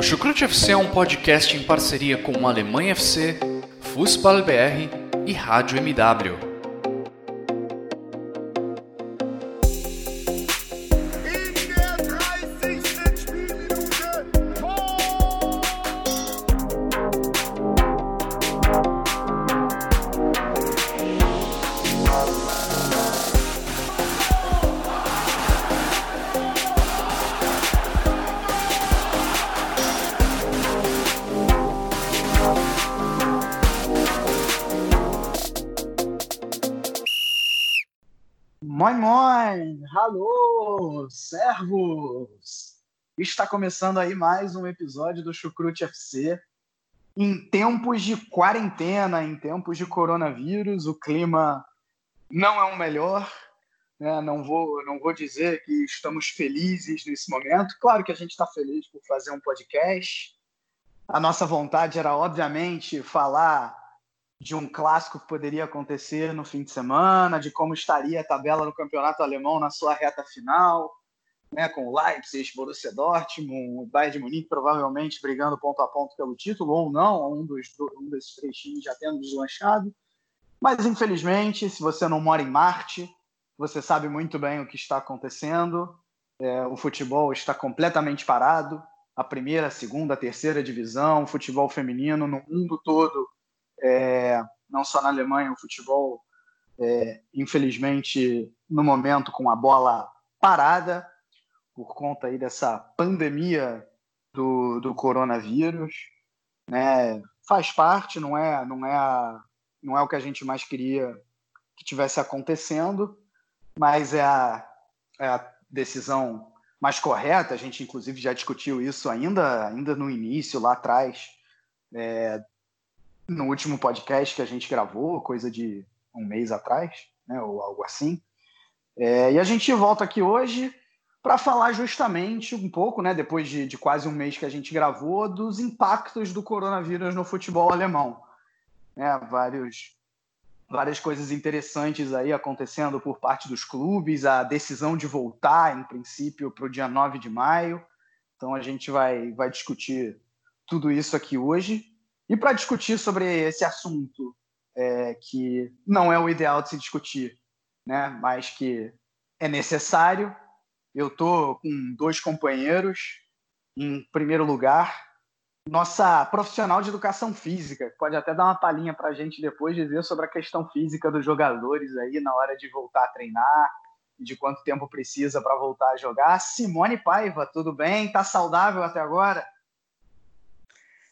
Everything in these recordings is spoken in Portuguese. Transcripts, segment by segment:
O Chucrute FC é um podcast em parceria com Alemanha FC, Fußball BR e Rádio MW. Está começando aí mais um episódio do Chucrute FC. Em tempos de quarentena, em tempos de coronavírus, o clima não é o melhor. Né? Não, vou, não vou dizer que estamos felizes nesse momento. Claro que a gente está feliz por fazer um podcast. A nossa vontade era, obviamente, falar de um clássico que poderia acontecer no fim de semana, de como estaria a tabela no campeonato alemão na sua reta final, né, com Leipzig, Borussia Dortmund, o Bayern de Munique provavelmente brigando ponto a ponto pelo título, ou não, um, dos, um desses três times já tendo deslanchado. Mas, infelizmente, se você não mora em Marte, você sabe muito bem o que está acontecendo. É, o futebol está completamente parado. A primeira, a segunda, a terceira divisão, o futebol feminino no mundo todo, é, não só na Alemanha, o futebol, é, infelizmente, no momento com a bola parada por conta aí dessa pandemia do, do coronavírus, né? Faz parte, não é, não é, a, não é o que a gente mais queria que tivesse acontecendo, mas é a, é a decisão mais correta. A gente inclusive já discutiu isso ainda, ainda no início lá atrás, é, no último podcast que a gente gravou, coisa de um mês atrás, né, ou algo assim. É, e a gente volta aqui hoje para falar justamente um pouco, né, depois de, de, quase um mês que a gente gravou, dos impactos do coronavírus no futebol alemão. É, vários, várias coisas interessantes aí acontecendo por parte dos clubes, a decisão de voltar, em princípio, para o dia 9 de maio. Então a gente vai, vai discutir tudo isso aqui hoje. E para discutir sobre esse assunto, é, que não é o ideal de se discutir, né, mas que é necessário, eu tô com dois companheiros. Em primeiro lugar, nossa profissional de educação física. Pode até dar uma palhinha para a gente depois dizer sobre a questão física dos jogadores aí na hora de voltar a treinar, de quanto tempo precisa para voltar a jogar. Simone Paiva, tudo bem? Tá saudável até agora?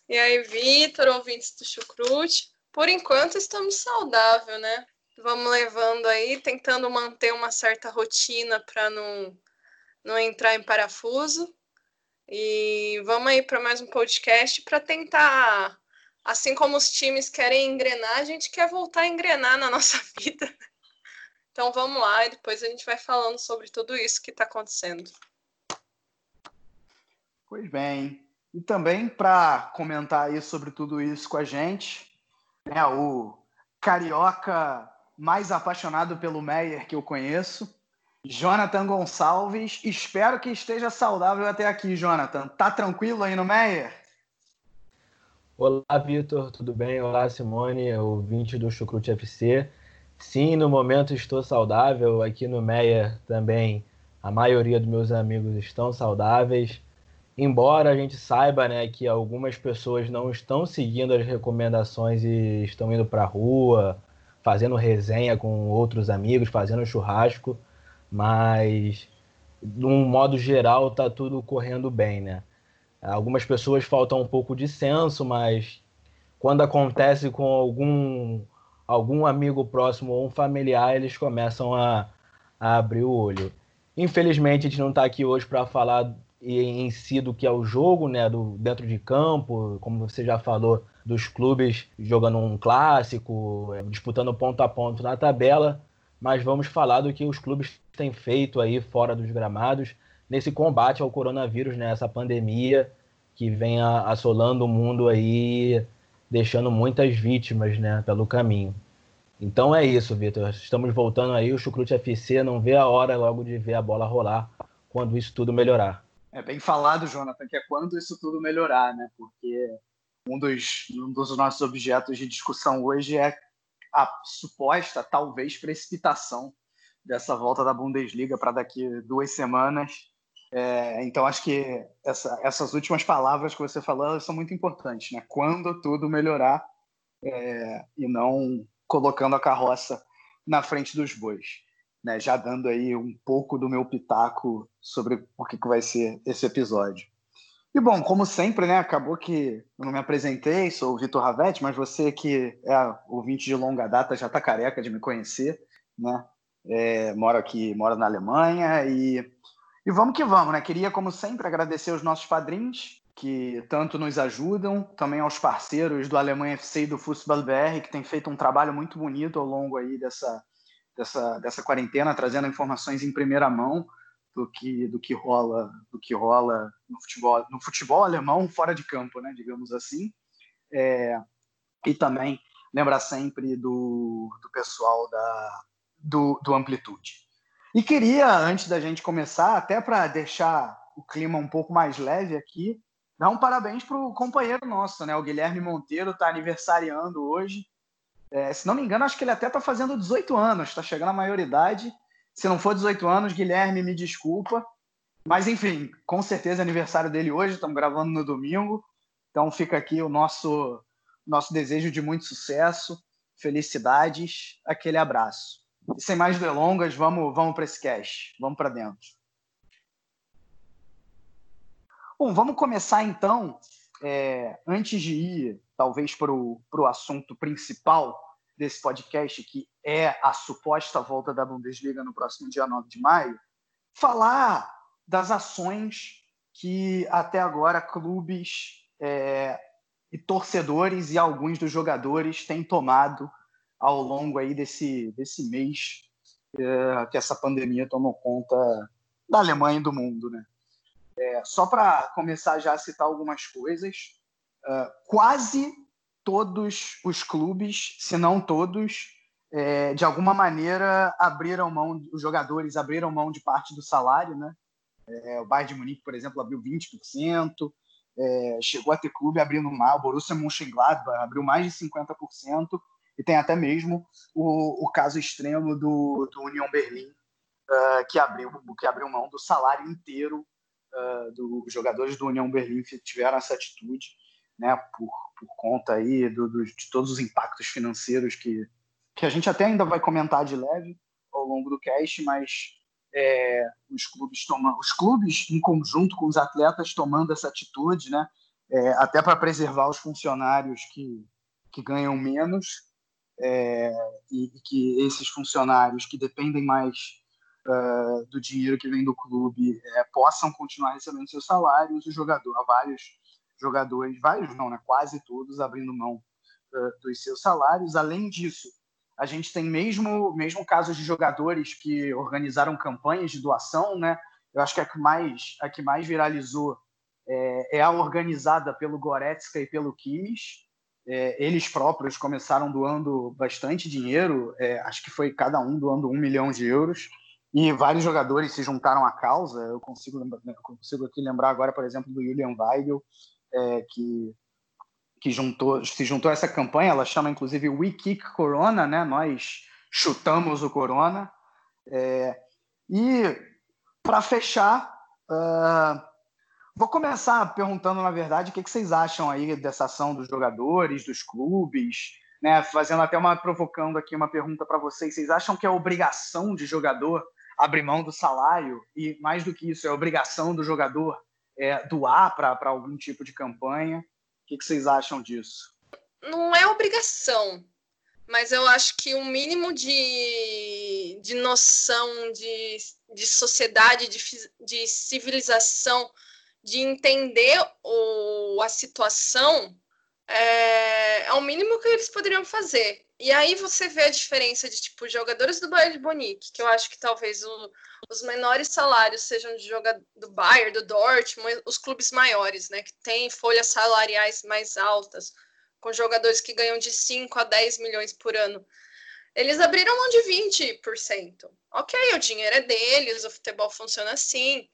E aí, Vitor, ouvintes do Chucrute. Por enquanto estamos saudáveis, né? Vamos levando aí, tentando manter uma certa rotina para não não entrar em parafuso. E vamos aí para mais um podcast para tentar, assim como os times querem engrenar, a gente quer voltar a engrenar na nossa vida. Então vamos lá e depois a gente vai falando sobre tudo isso que está acontecendo. Pois bem. E também para comentar aí sobre tudo isso com a gente, né, o carioca mais apaixonado pelo Meyer que eu conheço, Jonathan Gonçalves, espero que esteja saudável até aqui, Jonathan. Tá tranquilo aí no Meyer? Olá, Vitor, tudo bem? Olá, Simone, ouvinte do Chucrute FC. Sim, no momento estou saudável. Aqui no Meyer também a maioria dos meus amigos estão saudáveis. Embora a gente saiba né, que algumas pessoas não estão seguindo as recomendações e estão indo para a rua, fazendo resenha com outros amigos, fazendo churrasco mas de um modo geral tá tudo correndo bem, né? Algumas pessoas faltam um pouco de senso, mas quando acontece com algum algum amigo próximo ou um familiar, eles começam a, a abrir o olho. Infelizmente, a gente não está aqui hoje para falar em si do que é o jogo, né, do dentro de campo, como você já falou, dos clubes jogando um clássico, disputando ponto a ponto na tabela, mas vamos falar do que os clubes têm feito aí fora dos gramados nesse combate ao coronavírus, né? Essa pandemia que vem assolando o mundo aí, deixando muitas vítimas, né, pelo caminho. Então é isso, Vitor. Estamos voltando aí. O Chucrute FC não vê a hora logo de ver a bola rolar quando isso tudo melhorar. É bem falado, Jonathan, que é quando isso tudo melhorar, né? Porque um dos, um dos nossos objetos de discussão hoje é a suposta, talvez, precipitação dessa volta da Bundesliga para daqui duas semanas. É, então, acho que essa, essas últimas palavras que você falou são muito importantes, né? Quando tudo melhorar é, e não colocando a carroça na frente dos bois né, já dando aí um pouco do meu pitaco sobre o que, que vai ser esse episódio. E bom, como sempre, né, acabou que eu não me apresentei, sou o Vitor Ravetti, mas você que é ouvinte de longa data já está careca de me conhecer, né? É, moro aqui, moro na Alemanha e, e vamos que vamos, né? Queria, como sempre, agradecer os nossos padrinhos que tanto nos ajudam, também aos parceiros do Alemanha FC e do Fußball BR, que tem feito um trabalho muito bonito ao longo aí dessa, dessa, dessa quarentena, trazendo informações em primeira mão do que, do que rola do que rola no futebol, no futebol alemão fora de campo, né, digamos assim. É, e também lembrar sempre do, do pessoal da, do, do Amplitude. E queria, antes da gente começar, até para deixar o clima um pouco mais leve aqui, dar um parabéns para o companheiro nosso, né? O Guilherme Monteiro está aniversariando hoje. É, se não me engano, acho que ele até está fazendo 18 anos, está chegando à maioridade. Se não for 18 anos, Guilherme, me desculpa. Mas, enfim, com certeza é aniversário dele hoje, estamos gravando no domingo. Então fica aqui o nosso, nosso desejo de muito sucesso, felicidades, aquele abraço. E sem mais delongas, vamos, vamos para esse cast, vamos para dentro. Bom, vamos começar então. É, antes de ir talvez para o assunto principal desse podcast, que é a suposta volta da Bundesliga no próximo dia 9 de maio, falar das ações que até agora clubes é, e torcedores e alguns dos jogadores têm tomado ao longo aí desse, desse mês é, que essa pandemia tomou conta da Alemanha e do mundo, né? É, só para começar já a citar algumas coisas, uh, quase todos os clubes, se não todos, é, de alguma maneira abriram mão, os jogadores abriram mão de parte do salário, né? É, o Bayern de Munique, por exemplo, abriu 20%, é, chegou a ter clube abrindo mal, o Borussia Mönchengladbach abriu mais de 50%, e tem até mesmo o, o caso extremo do, do Union Berlim, uh, que, abriu, que abriu mão do salário inteiro uh, dos jogadores do União Berlim que tiveram essa atitude, né, por, por conta aí do, do, de todos os impactos financeiros que, que a gente até ainda vai comentar de leve ao longo do cast, mas é, os clubes tomam, os clubes em conjunto com os atletas tomando essa atitude, né, é, até para preservar os funcionários que, que ganham menos é, e, e, que esses funcionários que dependem mais uh, do dinheiro que vem do clube é, possam continuar recebendo seus salários, o jogador, vários jogadores, vários não, né, quase todos abrindo mão uh, dos seus salários. Além disso, a gente tem mesmo, mesmo casos de jogadores que organizaram campanhas de doação, né? Eu acho que a que mais, a que mais viralizou é, é a organizada pelo Goretzka e pelo Kimmich. É, eles próprios começaram doando bastante dinheiro, é, acho que foi cada um doando um milhão de euros, e vários jogadores se juntaram à causa. Eu consigo, lembrar, consigo aqui lembrar agora, por exemplo, do Julian Weigel, é, que, que juntou, se juntou a essa campanha, ela chama inclusive We Kick Corona, né? Nós chutamos o Corona. É, e para fechar, uh, vou começar perguntando, na verdade, o que, que vocês acham aí dessa ação dos jogadores, dos clubes, né? Fazendo até uma provocando aqui uma pergunta para vocês. Vocês acham que é obrigação de jogador abrir mão do salário e mais do que isso é obrigação do jogador é, doar para algum tipo de campanha. Que, que vocês acham disso? Não é obrigação, mas eu acho que um mínimo de, de noção de, de sociedade, de, de civilização, de entender o, a situação, é, é o mínimo que eles poderiam fazer. E aí você vê a diferença de tipo jogadores do Bayern de Bonique, que eu acho que talvez o, os menores salários sejam de do Bayern, do Dortmund, os clubes maiores, né, que têm folhas salariais mais altas, com jogadores que ganham de 5 a 10 milhões por ano. Eles abriram mão de 20%. Ok, o dinheiro é deles, o futebol funciona assim.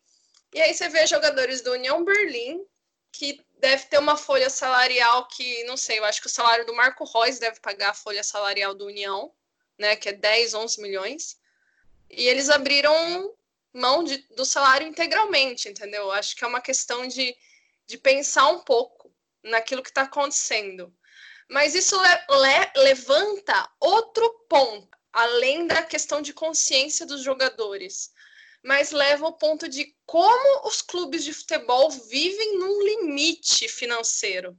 E aí você vê jogadores do União Berlim, que deve ter uma folha salarial que, não sei, eu acho que o salário do Marco Reus deve pagar a folha salarial do União, né, que é 10, 11 milhões. E eles abriram mão de, do salário integralmente, entendeu? Acho que é uma questão de, de pensar um pouco naquilo que está acontecendo. Mas isso le, le, levanta outro ponto, além da questão de consciência dos jogadores. Mas leva ao ponto de como os clubes de futebol vivem num limite financeiro.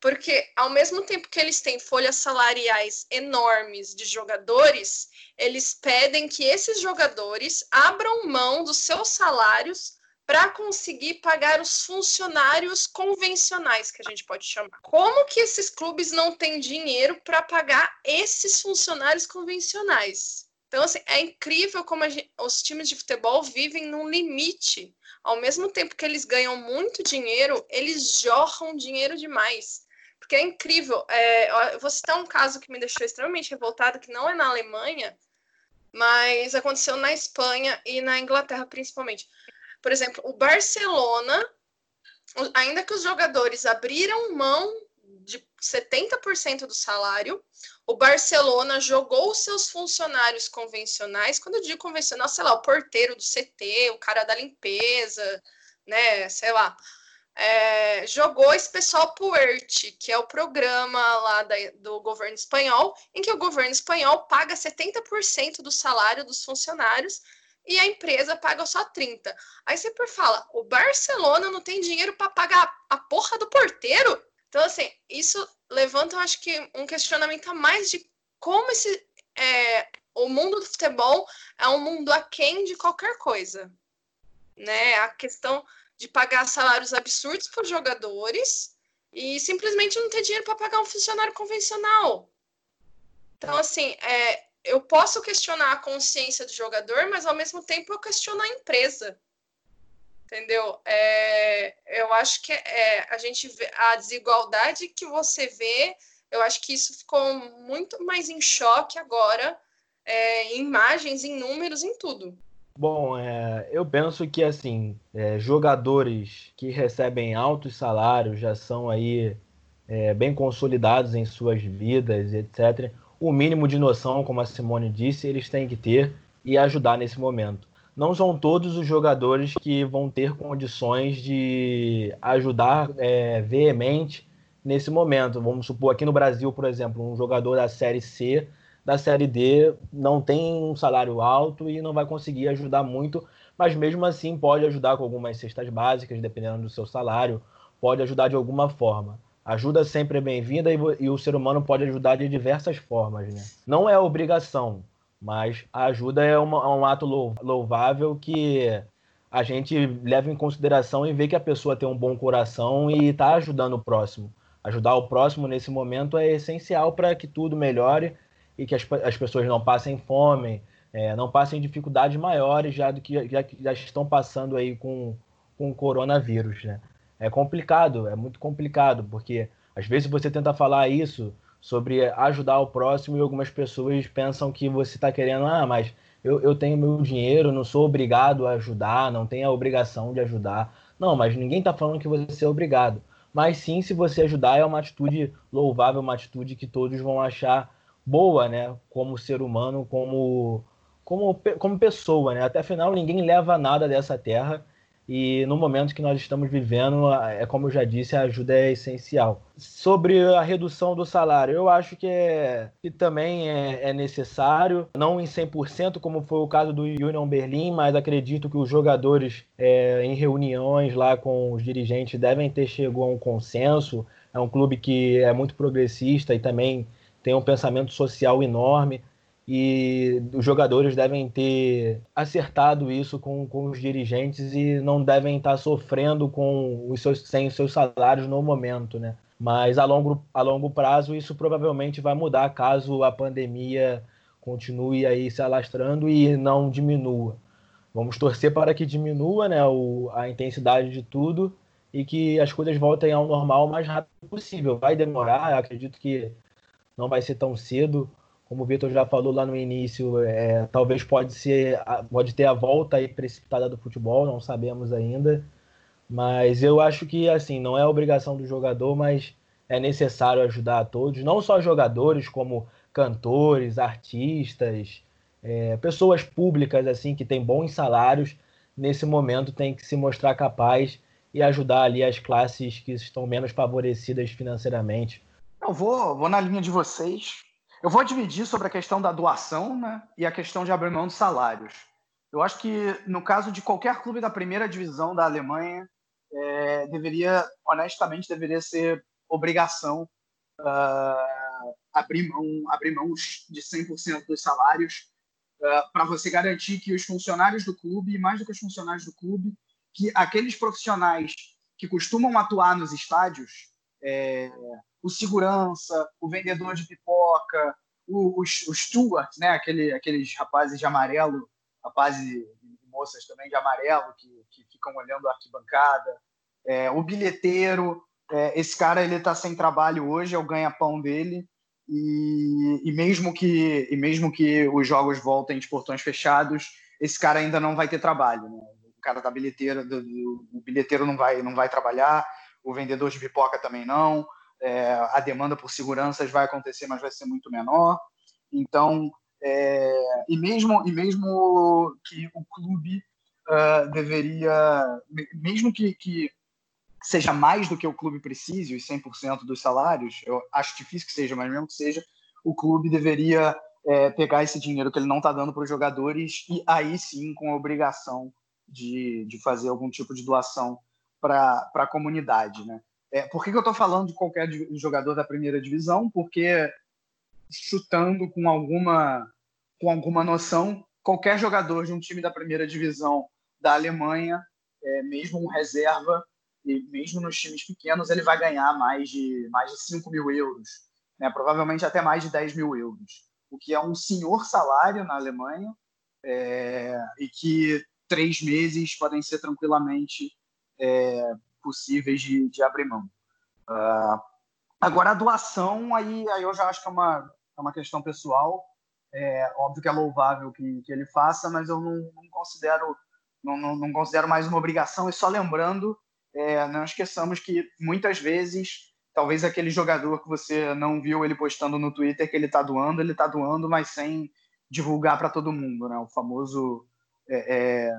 Porque ao mesmo tempo que eles têm folhas salariais enormes de jogadores, eles pedem que esses jogadores abram mão dos seus salários para conseguir pagar os funcionários convencionais, que a gente pode chamar. Como que esses clubes não têm dinheiro para pagar esses funcionários convencionais? Então, assim, é incrível como gente, os times de futebol vivem num limite. Ao mesmo tempo que eles ganham muito dinheiro, eles jorram dinheiro demais. Porque é incrível. É, eu vou citar um caso que me deixou extremamente revoltado, que não é na Alemanha, mas aconteceu na Espanha e na Inglaterra, principalmente. Por exemplo, o Barcelona, ainda que os jogadores abriram mão de 70% do salário, o Barcelona jogou seus funcionários convencionais, quando eu digo convencional, sei lá, o porteiro do CT, o cara da limpeza, né, sei lá, é, jogou esse pessoal para o ERT, que é o programa lá da, do governo espanhol, em que o governo espanhol paga 70% do salário dos funcionários e a empresa paga só 30. Aí você por fala, o Barcelona não tem dinheiro para pagar a porra do porteiro? Então, assim, isso levanta, eu acho que, um questionamento a mais de como esse. É, o mundo do futebol é um mundo aquém de qualquer coisa. Né? A questão de pagar salários absurdos para os jogadores e simplesmente não ter dinheiro para pagar um funcionário convencional. Então, assim, é, eu posso questionar a consciência do jogador, mas ao mesmo tempo eu questiono a empresa. Entendeu? É, eu acho que é, a gente vê a desigualdade que você vê, eu acho que isso ficou muito mais em choque agora, é, em imagens, em números, em tudo. Bom, é, eu penso que assim, é, jogadores que recebem altos salários já são aí é, bem consolidados em suas vidas, etc o mínimo de noção, como a Simone disse, eles têm que ter e ajudar nesse momento. Não são todos os jogadores que vão ter condições de ajudar é, veemente nesse momento. Vamos supor, aqui no Brasil, por exemplo, um jogador da Série C, da Série D, não tem um salário alto e não vai conseguir ajudar muito, mas mesmo assim pode ajudar com algumas cestas básicas, dependendo do seu salário, pode ajudar de alguma forma. Ajuda sempre é bem-vinda e, e, o ser humano pode ajudar de diversas formas, né? Não é obrigação, mas a ajuda é, uma, é um ato louvável que a gente leva em consideração e vê que a pessoa tem um bom coração e está ajudando o próximo. Ajudar o próximo nesse momento é essencial para que tudo melhore e que as, as pessoas não passem fome, é, não passem dificuldades maiores já do que já, já estão passando aí com, com o coronavírus, né? é complicado, é muito complicado, porque às vezes você tenta falar isso sobre ajudar o próximo e algumas pessoas pensam que você está querendo, ah, mas eu, eu tenho meu dinheiro, não sou obrigado a ajudar, não tenho a obrigação de ajudar. Não, mas ninguém está falando que você é obrigado. Mas sim, se você ajudar, é uma atitude louvável, uma atitude que todos vão achar boa, né? Como ser humano, como, como, como pessoa, né? Até afinal, ninguém leva nada dessa terra e no momento que nós estamos vivendo, é como eu já disse, a ajuda é essencial. Sobre a redução do salário, eu acho que, é, que também é, é necessário, não em 100%, como foi o caso do Union Berlim, mas acredito que os jogadores, é, em reuniões lá com os dirigentes, devem ter chegado a um consenso. É um clube que é muito progressista e também tem um pensamento social enorme e os jogadores devem ter acertado isso com, com os dirigentes e não devem estar sofrendo com os seus, sem os seus salários no momento, né? Mas a longo, a longo prazo isso provavelmente vai mudar caso a pandemia continue aí se alastrando e não diminua. Vamos torcer para que diminua né, o, a intensidade de tudo e que as coisas voltem ao normal o mais rápido possível. Vai demorar, acredito que não vai ser tão cedo, como o Vitor já falou lá no início, é, talvez pode ser, pode ter a volta aí precipitada do futebol, não sabemos ainda. Mas eu acho que assim não é obrigação do jogador, mas é necessário ajudar a todos, não só jogadores, como cantores, artistas, é, pessoas públicas assim que têm bons salários. Nesse momento tem que se mostrar capaz e ajudar ali as classes que estão menos favorecidas financeiramente. Eu vou, vou na linha de vocês. Eu vou dividir sobre a questão da doação né, e a questão de abrir mão de salários. Eu acho que, no caso de qualquer clube da primeira divisão da Alemanha, é, deveria, honestamente, deveria ser obrigação uh, abrir, mão, abrir mão de 100% dos salários uh, para você garantir que os funcionários do clube, mais do que os funcionários do clube, que aqueles profissionais que costumam atuar nos estádios, é, o segurança, o vendedor de pipoca, o, os, os stewards, né? Aquele, aqueles rapazes de amarelo, rapazes e moças também de amarelo que, que ficam olhando a arquibancada, é, o bilheteiro, é, esse cara ele está sem trabalho hoje, é o ganha-pão dele, e, e, mesmo que, e mesmo que os jogos voltem de portões fechados, esse cara ainda não vai ter trabalho. Né? O cara da bilheteira, do, do, o bilheteiro não vai, não vai trabalhar, o vendedor de pipoca também não, é, a demanda por seguranças vai acontecer, mas vai ser muito menor. Então, é, e, mesmo, e mesmo que o clube uh, deveria, mesmo que, que seja mais do que o clube precise, os 100% dos salários, eu acho difícil que seja, mas mesmo que seja, o clube deveria é, pegar esse dinheiro que ele não está dando para os jogadores e aí sim com a obrigação de, de fazer algum tipo de doação para a comunidade, né? É, por que, que eu estou falando de qualquer jogador da primeira divisão? Porque chutando com alguma com alguma noção, qualquer jogador de um time da primeira divisão da Alemanha, é, mesmo um reserva, e mesmo nos times pequenos, ele vai ganhar mais de, mais de 5 mil euros, né? provavelmente até mais de 10 mil euros, o que é um senhor salário na Alemanha é, e que três meses podem ser tranquilamente é, possíveis de, de abrir mão. Uh, agora, a doação, aí, aí eu já acho que é uma, é uma questão pessoal. É, óbvio que é louvável que, que ele faça, mas eu não, não considero não, não, não, considero mais uma obrigação. E só lembrando, é, não esqueçamos que muitas vezes, talvez aquele jogador que você não viu ele postando no Twitter que ele está doando, ele está doando, mas sem divulgar para todo mundo, né? O famoso é, é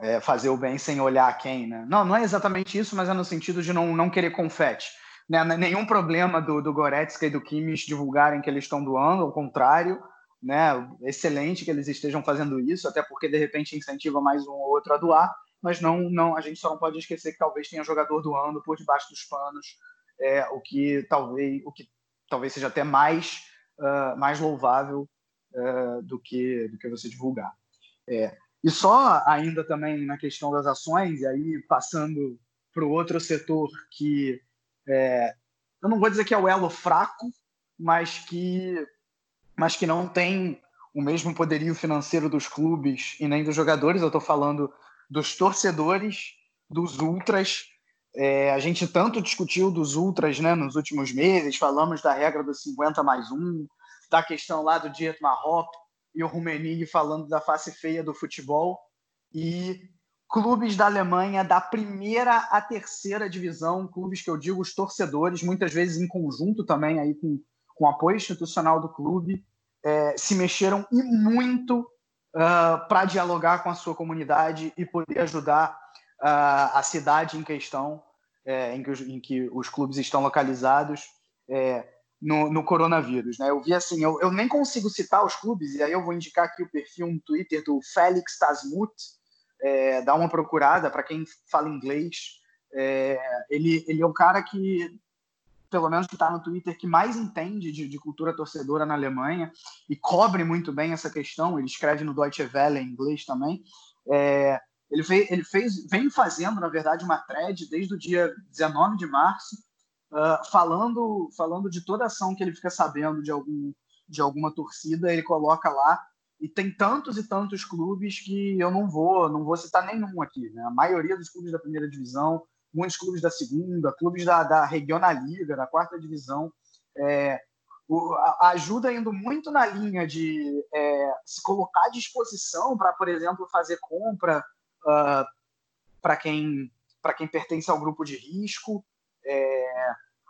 é, fazer o bem sem olhar quem, né? Não, não é exatamente isso, mas é no sentido de não, não querer confete. Né? Nenhum problema do, do Goretzka e do Kimmich divulgarem que eles estão doando, ao contrário, né? Excelente que eles estejam fazendo isso, até porque de repente incentiva mais um ou outro a doar, mas não, não, a gente só não pode esquecer que talvez tenha jogador doando por debaixo dos panos, é, o que talvez, o que talvez seja até mais, uh, mais louvável uh, do que do que você divulgar. É, e só ainda também na questão das ações, e aí passando para o outro setor que é, eu não vou dizer que é o elo fraco, mas que, mas que não tem o mesmo poderio financeiro dos clubes e nem dos jogadores. Eu estou falando dos torcedores, dos ultras. É, a gente tanto discutiu dos ultras né, nos últimos meses, falamos da regra dos 50 mais 1, da questão lá do Dietmar Hopp, e o Rummenigge falando da face feia do futebol e clubes da Alemanha da primeira à terceira divisão, clubes que eu digo os torcedores, muitas vezes em conjunto também aí com, com apoio institucional do clube, é, se mexeram e muito uh, ah, para dialogar com a sua comunidade e poder ajudar uh, a cidade em questão é, em, que os, em, que os, clubes estão localizados. É, no, no coronavírus. Né? Eu vi assim, eu, eu, nem consigo citar os clubes, e aí eu vou indicar aqui o perfil no Twitter do Félix Tasmut, é, dá uma procurada para quem fala inglês. É, ele, ele é um cara que, pelo menos que está no Twitter, que mais entende de, de, cultura torcedora na Alemanha e cobre muito bem essa questão. Ele escreve no Deutsche Welle em inglês também. É, ele, fez, ele fez, vem fazendo, na verdade, uma thread desde o dia 19 de março, uh, falando, falando de toda ação que ele fica sabendo de, algum, de alguma torcida, ele coloca lá. E tem tantos e tantos clubes que eu não vou, não vou citar nenhum aqui. Né? A maioria dos clubes da primeira divisão, muitos clubes da segunda, clubes da, da Regionalliga, da quarta divisão, é, o, a ajuda indo muito na linha de é, se colocar à disposição para, por exemplo, fazer compra uh, ah, para quem, quem pertence ao grupo de risco, é,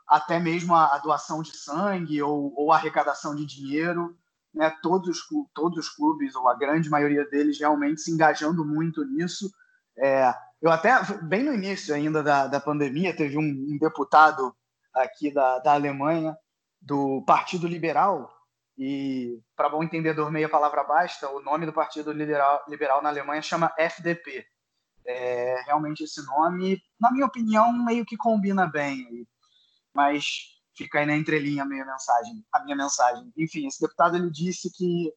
até mesmo a, a, doação de sangue ou, ou arrecadação de dinheiro. Né? Todos, os, todos os clubes, ou a grande maioria deles, realmente se engajando muito nisso. É, eu até, bem no início ainda da, da pandemia, teve um, um deputado aqui da, da Alemanha do Partido Liberal, e para bom entendedor meia palavra basta, o nome do Partido Liberal, Liberal na Alemanha chama FDP. É, realmente esse nome, na minha opinião, meio que combina bem, mas fica aí na entrelinha a minha mensagem, a minha mensagem. Enfim, esse deputado ele disse que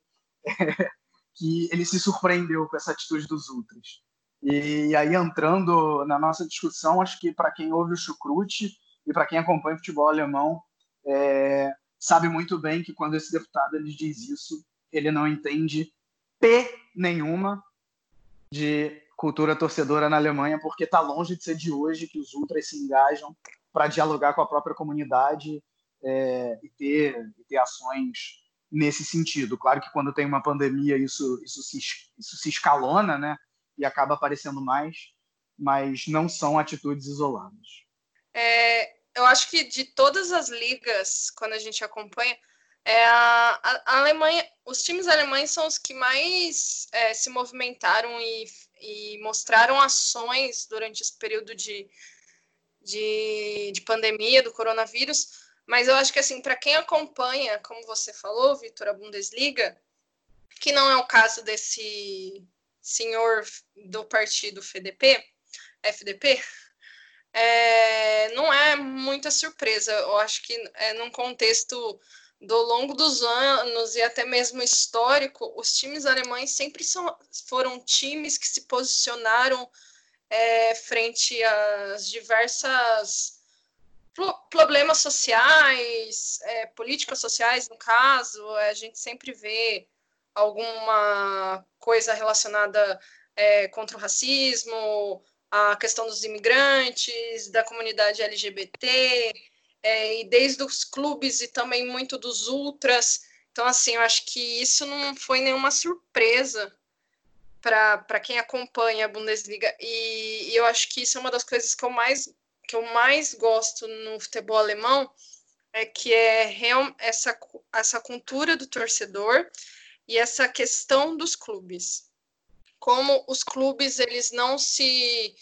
que ele se surpreendeu com essa atitude dos ultras. E aí entrando na nossa discussão, acho que para quem ouve o Chucrute e para quem acompanha o futebol alemão, é, sabe muito bem que quando esse deputado ele diz isso, ele não entende P nenhuma de cultura torcedora na Alemanha, porque está longe de ser de hoje que os ultras se engajam para dialogar com a própria comunidade é, e, ter, e ter ações nesse sentido. Claro que quando tem uma pandemia isso, isso, se, isso se escalona né, e acaba aparecendo mais, mas não são atitudes isoladas. É, eu acho que de todas as ligas, quando a gente acompanha, é a, a, Alemanha, os times alemães são os que mais é, se movimentaram e, e, mostraram ações durante esse período de, de, de pandemia do coronavírus. Mas eu acho que assim, para quem acompanha, como você falou, Vitor, a Bundesliga, que não é o caso desse senhor do partido FDP, FDP, é, não é muita surpresa. Eu acho que é, num contexto do longo dos anos e até mesmo histórico, os times alemães sempre são, foram times que se posicionaram é, frente às diversas problemas sociais, é, políticas sociais, no caso, a gente sempre vê alguma coisa relacionada é, contra o racismo, a questão dos imigrantes, da comunidade LGBT, é, e desde os clubes e também muito dos ultras. Então, assim, eu acho que isso não foi nenhuma surpresa para quem acompanha a Bundesliga. E, e, eu acho que isso é uma das coisas que eu mais, que eu mais gosto no futebol alemão, é que é real, essa, essa cultura do torcedor e essa questão dos clubes como os clubes eles não se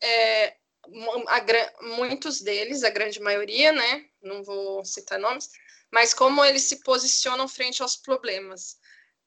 é, a, muitos deles, a grande maioria, né? Não vou citar nomes, mas como eles se posicionam frente aos problemas.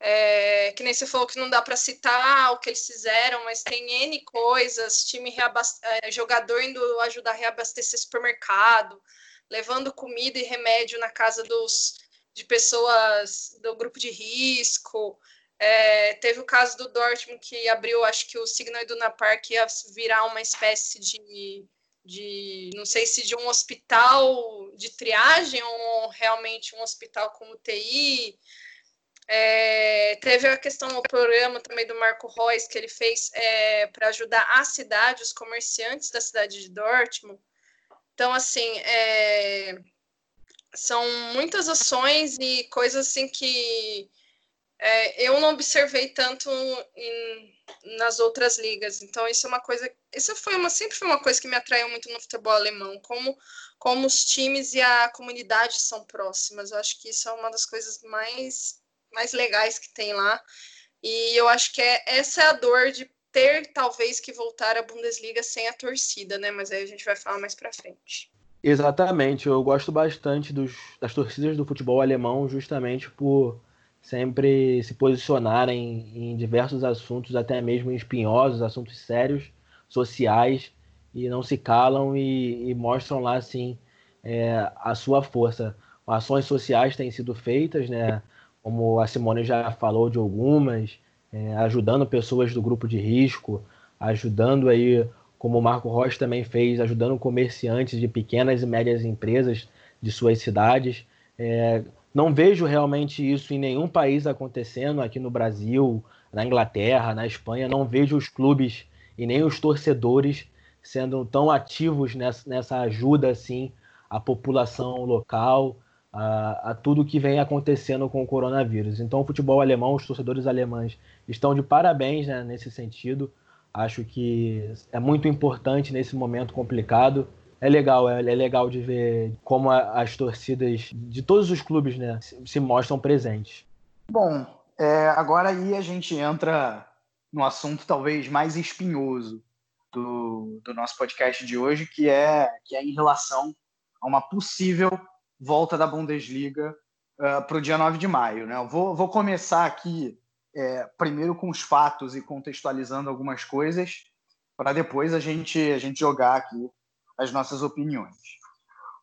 É, que nem você falou que não dá para citar o que eles fizeram, mas tem N coisas, time é, jogador indo ajudar a reabastecer supermercado, levando comida e remédio na casa dos, de pessoas do grupo de risco, é, teve o caso do Dortmund que abriu, acho que o Signal Iduna Park ia virar uma espécie de, de, não sei se de um hospital de triagem ou realmente um hospital com UTI. É, teve a questão, o programa também do Marco Reus que ele fez é, para ajudar a cidade, os comerciantes da cidade de Dortmund. Então, assim, é, são muitas ações e coisas assim que é, eu não observei tanto em, nas outras ligas. Então, isso é uma coisa. Isso foi uma, sempre foi uma coisa que me atraiu muito no futebol alemão, como, como os times e a comunidade são próximas. Eu acho que isso é uma das coisas mais, mais legais que tem lá. E eu acho que é, essa é a dor de ter, talvez, que voltar à Bundesliga sem a torcida, né? Mas aí a gente vai falar mais para frente. Exatamente, eu gosto bastante dos, das torcidas do futebol alemão justamente por sempre se posicionarem em diversos assuntos, até mesmo espinhosos, assuntos sérios, sociais, e não se calam e, e mostram lá, assim, é, a sua força. Ações sociais têm sido feitas, né? Como a Simone já falou de algumas, é, ajudando pessoas do grupo de risco, ajudando aí, como o Marco Rocha também fez, ajudando comerciantes de pequenas e médias empresas de suas cidades. É, não vejo realmente isso em nenhum país acontecendo, aqui no Brasil, na Inglaterra, na Espanha. Não vejo os clubes e nem os torcedores sendo tão ativos nessa, nessa ajuda assim à população local, a, a tudo que vem acontecendo com o coronavírus. Então, o futebol alemão, os torcedores alemães estão de parabéns né, nesse sentido. Acho que é muito importante nesse momento complicado. É legal, é, é legal de ver como a, as torcidas de todos os clubes né, se, se mostram presentes. Bom, é, agora aí a gente entra no assunto talvez mais espinhoso do, do nosso podcast de hoje, que é, que é em relação a uma possível volta da Bundesliga uh, para o dia 9 de maio. Né? Eu vou, vou começar aqui é, primeiro com os fatos e contextualizando algumas coisas, para depois a gente, a gente jogar aqui as nossas opiniões.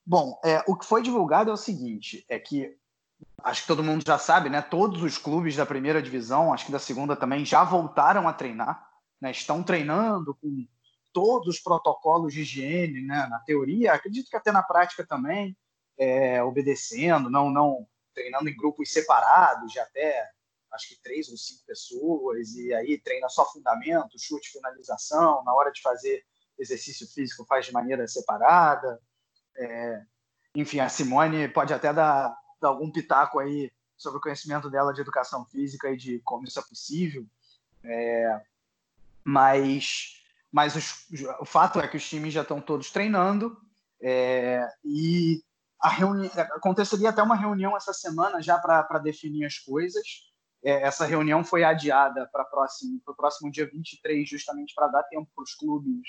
Bom, é, o que foi divulgado é o seguinte: é que acho que todo mundo já sabe, né? Todos os clubes da primeira divisão, acho que da segunda também, já voltaram a treinar, né? Estão treinando com todos os protocolos de higiene, né? Na teoria, acredito que até na prática também é, obedecendo, não, não treinando em grupos separados, de até acho que três ou cinco pessoas, e aí treina só fundamento, chute, finalização, na hora de fazer exercício físico faz de maneira separada. É, enfim, a Simone pode até dar, dar, algum pitaco aí sobre o conhecimento dela de educação física e de como isso é possível. É, mas mas os, o fato é que os times já estão todos treinando é, e reuni... aconteceria até uma reunião essa semana já para definir as coisas. É, essa reunião foi adiada para próximo, o próximo dia 23, justamente para dar tempo para os clubes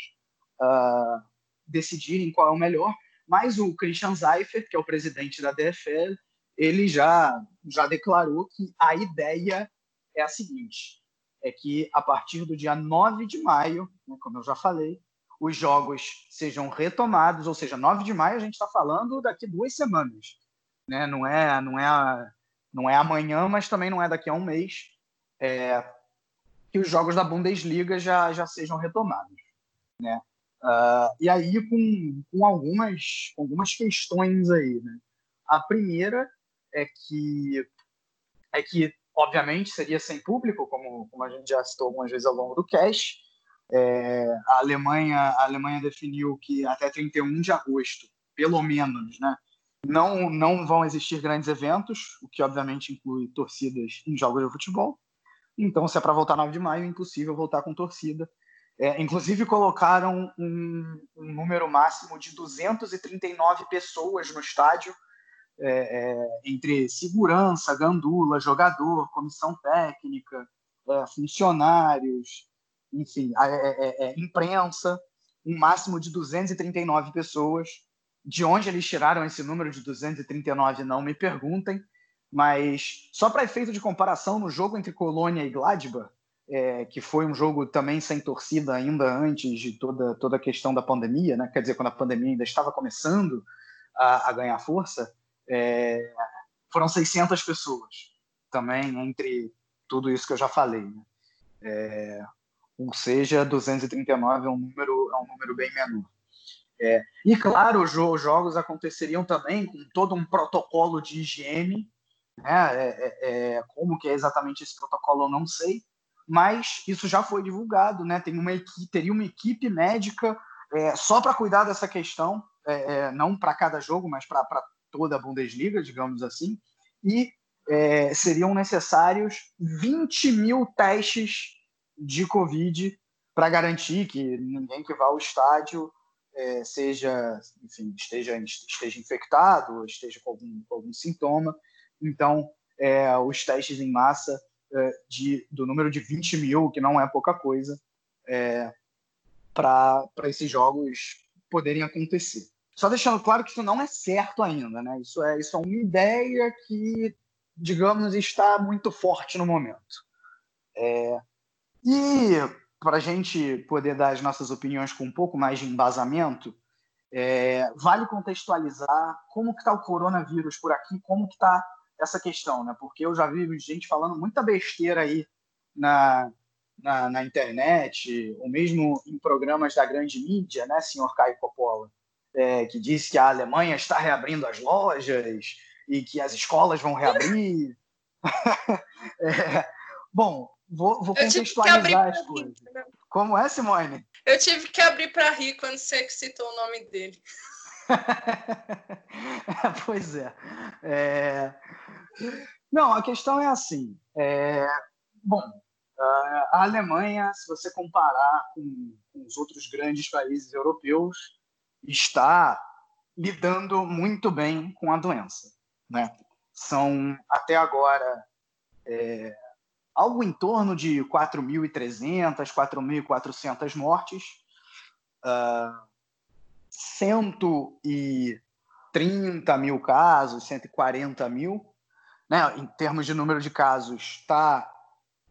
uh, decidirem qual é o melhor. Mas o Christian Seifert, que é o presidente da DFL, ele já, já declarou que a ideia é a seguinte: é que a partir do dia 9 de maio, né, como eu já falei, os jogos sejam retomados, ou seja, 9 de maio a gente está falando daqui duas semanas, né? Não é, não é, não é amanhã, mas também não é daqui a um mês, é, que os jogos da Bundesliga já, já sejam retomados, né? Uh, e aí com, com algumas, algumas questões aí, né? A primeira é que é que obviamente seria sem público, como, como a gente já citou algumas vezes ao longo do cast, é, a, Alemanha, a Alemanha definiu que até 31 de agosto, pelo menos, né, não, não vão existir grandes eventos, o que obviamente inclui torcidas em jogos de futebol. Então, se é para voltar 9 de maio, é impossível voltar com torcida. É, inclusive, colocaram um, um, número máximo de 239 pessoas no estádio, é, é, entre segurança, gandula, jogador, comissão técnica, é, funcionários, enfim, é, é, é, imprensa, um máximo de 239 pessoas. De onde eles tiraram esse número de 239, não me perguntem, mas só para efeito de comparação, no jogo entre Colônia e Gladbach, é, que foi um jogo também sem torcida ainda antes de toda, toda a questão da pandemia, né? quer dizer, quando a pandemia ainda estava começando a, a ganhar força, é, foram 600 pessoas também, entre tudo isso que eu já falei. Né? É, ou seja, 239 é um número, é um número bem menor. É, e claro, os jogos aconteceriam também com todo um protocolo de higiene, né? É, é, é, como que é exatamente esse protocolo eu não sei, mas isso já foi divulgado, né? Tem uma equipe, teria uma equipe médica é, só para cuidar dessa questão, é, não para cada jogo, mas para toda a Bundesliga, digamos assim, e seriam necessários 20 mil testes de Covid para garantir que ninguém que vá ao estádio é, seja, enfim, esteja, esteja infectado, esteja com algum, com algum sintoma. Então, é, os testes em massa é, de, do número de 20 mil, que não é pouca coisa, é, para esses jogos poderem acontecer. Só deixando claro que isso não é certo ainda, né? Isso é, isso é uma ideia que, digamos, está muito forte no momento. É, e para a gente poder dar as nossas opiniões com um pouco mais de embasamento, é, vale contextualizar como que está o coronavírus por aqui, como que está essa questão, né? Porque eu já vi gente falando muita besteira aí na, na, na, internet, ou mesmo em programas da grande mídia, né, senhor Caio Coppola, é, que disse que a Alemanha está reabrindo as lojas e que as escolas vão reabrir. é, bom, Vou, vou contextualizar as coisas. Rir, Como é, Simone? Eu tive que abrir para rir quando você citou o nome dele. pois é. é. Não, a questão é assim. É... Bom, a Alemanha, se você comparar com, com os outros grandes países europeus, está lidando muito bem com a doença. Né? São, até agora, é, algo em torno de 4.300, 4.400 mortes, uh, 130 mil casos, 140 mil. Né? Em termos de número de casos, está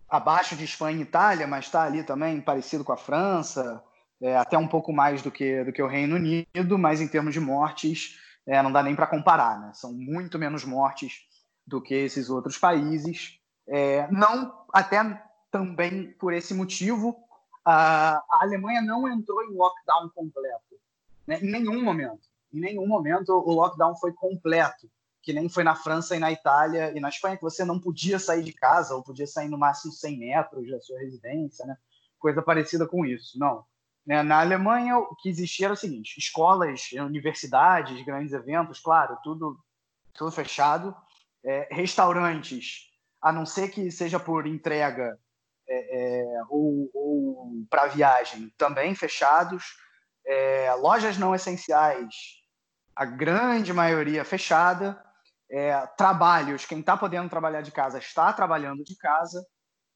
abaixo de Espanha e Itália, mas está ali também parecido com a França, é, até um pouco mais do que, do que o Reino Unido, mas em termos de mortes, é, não dá nem para comparar. Né? São muito menos mortes do que esses outros países. É, não, até também por esse motivo, a, a Alemanha não entrou em lockdown completo. Né? Em nenhum momento. Em nenhum momento o lockdown foi completo, que nem foi na França e na Itália e na Espanha, que você não podia sair de casa, ou podia sair no máximo 100 metros da sua residência, né? coisa parecida com isso. Não. Né? Na Alemanha, o que existia era o seguinte: escolas, universidades, grandes eventos, claro, tudo, tudo fechado. É, restaurantes, a não ser que seja por entrega é, é, ou, ou para viagem, também fechados. É, lojas não essenciais, a grande maioria fechada. É, trabalhos, quem está podendo trabalhar de casa está trabalhando de casa.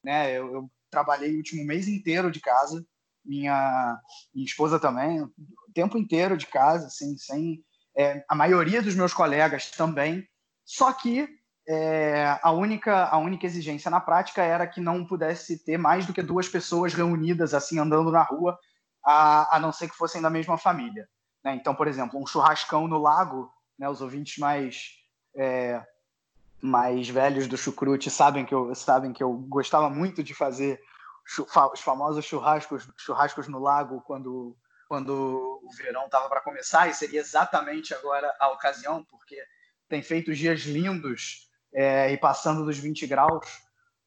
Né? Eu, eu trabalhei o último mês inteiro de casa minha, minha esposa também, o tempo inteiro de casa, assim, sem é, a maioria dos meus colegas também. Só que é, a, única, a única exigência na prática era que não pudesse ter mais do que duas pessoas reunidas, assim, andando na rua, a, a não ser que fossem da mesma família. Né? Então, por exemplo, um churrascão no lago, né, os ouvintes mais, é, mais velhos do chucrute sabem que, eu, sabem que eu gostava muito de fazer os famosos churrascos, churrascos no lago quando, quando o verão estava para começar, e seria exatamente agora a ocasião, porque tem feito dias lindos é, e passando dos 20 graus,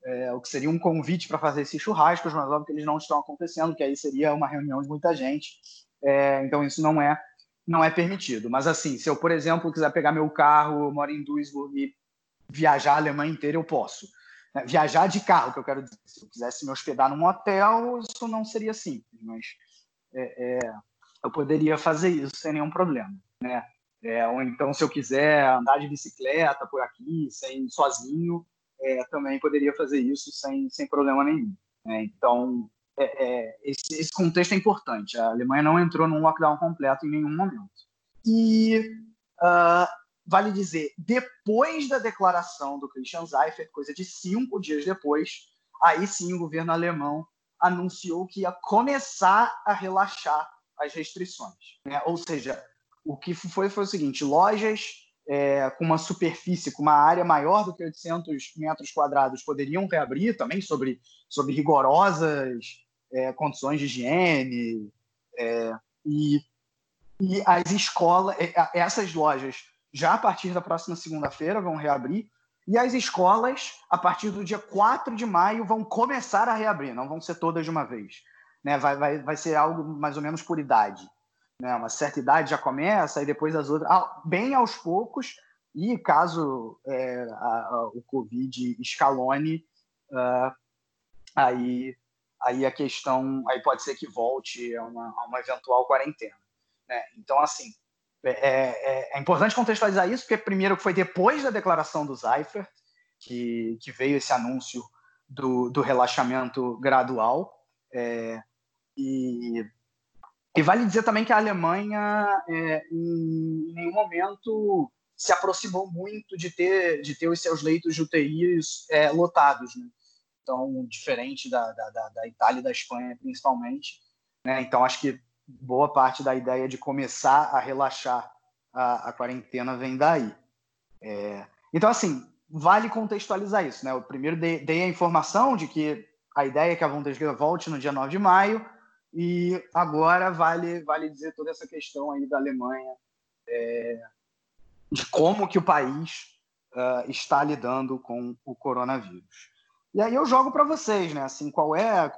é, o que seria um convite para fazer esses churrascos, mas óbvio que eles não estão acontecendo, que aí seria uma reunião de muita gente, é, então isso não é não é permitido. Mas assim, se eu, por exemplo, quiser pegar meu carro, moro em Duisburg e viajar a Alemanha inteira, eu posso. Né, viajar de carro, que eu quero dizer. Se eu quisesse me hospedar num hotel, isso não seria simples, mas é, é, eu poderia fazer isso sem nenhum problema, né? É, ou então, se eu quiser andar de bicicleta por aqui, sem sozinho, é, também poderia fazer isso sem, sem problema nenhum. Né? Então, é, é, esse, esse, contexto é importante. A Alemanha não entrou num lockdown completo em nenhum momento. E uh, vale dizer, depois da declaração do Christian Seifert, coisa de cinco dias depois, aí sim o governo alemão anunciou que ia começar a relaxar as restrições. Né? Ou seja, o que foi foi o seguinte: lojas é, com uma superfície, com uma área maior do que 800 metros quadrados poderiam reabrir também sobre, sobre rigorosas é, condições de higiene. É, e, e as escolas, é, essas lojas já a partir da próxima segunda-feira vão reabrir. E as escolas, a partir do dia 4 de maio, vão começar a reabrir, não vão ser todas de uma vez. Né? Vai, vai, vai ser algo mais ou menos por idade. Né? Uma certa idade já começa, e depois as outras, bem aos poucos. E caso é, a, a, o Covid escalone, uh, aí, aí a questão aí pode ser que volte a uma, a uma eventual quarentena. Né? Então, assim, é, é, é, importante contextualizar isso, porque primeiro foi depois da declaração do Seifert que, que veio esse anúncio do, do relaxamento gradual. É, e, e, vale dizer também que a Alemanha, é, em nenhum momento, se aproximou muito de ter, de ter os seus leitos de UTI é, lotados. Né? Então, diferente da, da, da, Itália e da Espanha, principalmente. Né? Então, acho que boa parte da ideia de começar a relaxar a, a quarentena vem daí. É, então, assim, vale contextualizar isso, né? Eu primeiro dei, dei, a informação de que a ideia é que a Bundesliga volte no dia 9 de maio e agora vale, vale dizer toda essa questão aí da Alemanha, é, de como que o país uh, está lidando com o coronavírus. E aí eu jogo para vocês, né? Assim, qual é?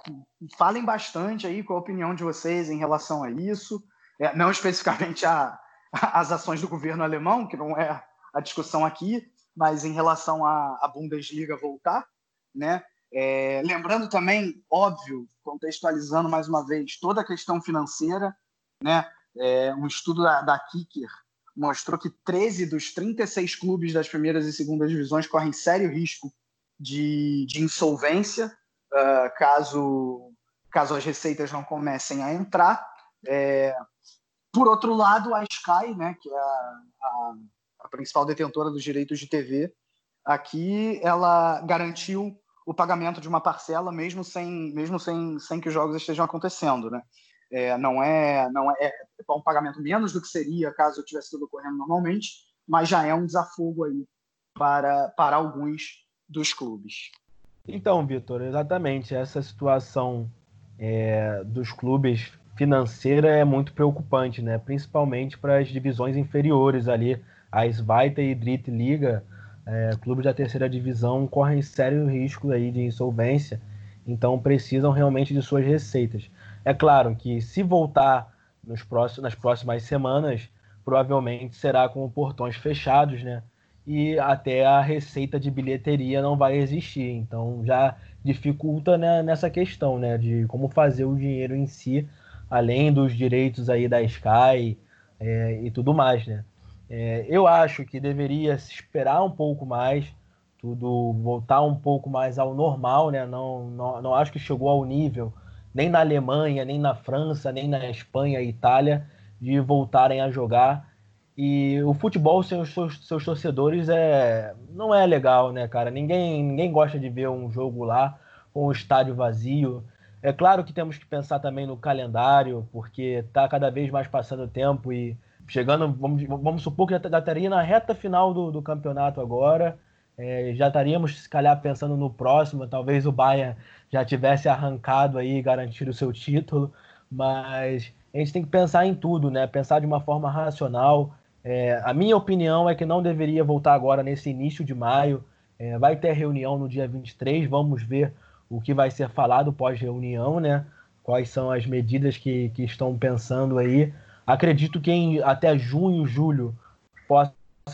Falem bastante aí qual a opinião de vocês em relação a isso. É, não especificamente a, as ações do governo alemão, que não é a discussão aqui, mas em relação à, Bundesliga voltar, né? É, lembrando também, óbvio, contextualizando mais uma vez, toda a questão financeira, né? É, um estudo da, da Kicker mostrou que 13 dos 36 clubes das primeiras e segundas divisões correm sério risco de, de insolvência uh, caso, caso as receitas não comecem a entrar. É, por outro lado, a Sky, né, que é a, a, a principal detentora dos direitos de TV, aqui ela garantiu o pagamento de uma parcela mesmo sem mesmo sem, sem que os jogos estejam acontecendo, né? É, não é não é, é um pagamento menos do que seria caso tivesse tudo ocorrendo normalmente, mas já é um desafogo aí para para alguns dos clubes. Então, Vitor, exatamente essa situação é, dos clubes financeira é muito preocupante, né? Principalmente para as divisões inferiores ali, a Sveita e Dritt Liga, é, clubes da terceira divisão correm sério risco aí de insolvência, então precisam realmente de suas receitas. É claro que se voltar nos próximos, nas próximas semanas, provavelmente será com portões fechados, né? E até a receita de bilheteria não vai existir. Então já dificulta né, nessa questão, né? De como fazer o dinheiro em si, além dos direitos aí da Sky é, e tudo mais, né? É, eu acho que deveria se esperar um pouco mais, tudo voltar um pouco mais ao normal, né? Não, não, não acho que chegou ao nível nem na Alemanha, nem na França, nem na Espanha e Itália de voltarem a jogar. E o futebol sem os seus, seus, torcedores é não é legal, né, cara? Ninguém, ninguém gosta de ver um jogo lá com o estádio vazio. É claro que temos que pensar também no calendário, porque está cada vez mais passando o tempo e chegando, vamos, vamos supor que já estaria na reta final do, do campeonato agora. É, já estaríamos, se calhar, pensando no próximo. Talvez o Bayern já tivesse arrancado aí e garantido o seu título, mas a gente tem que pensar em tudo, né? Pensar de uma forma racional. É, a minha opinião é que não deveria voltar agora nesse início de maio. É, vai ter reunião no dia 23, vamos ver o que vai ser falado pós-reunião, né? Quais são as medidas que, que estão pensando aí. Acredito que em, até junho, julho, possa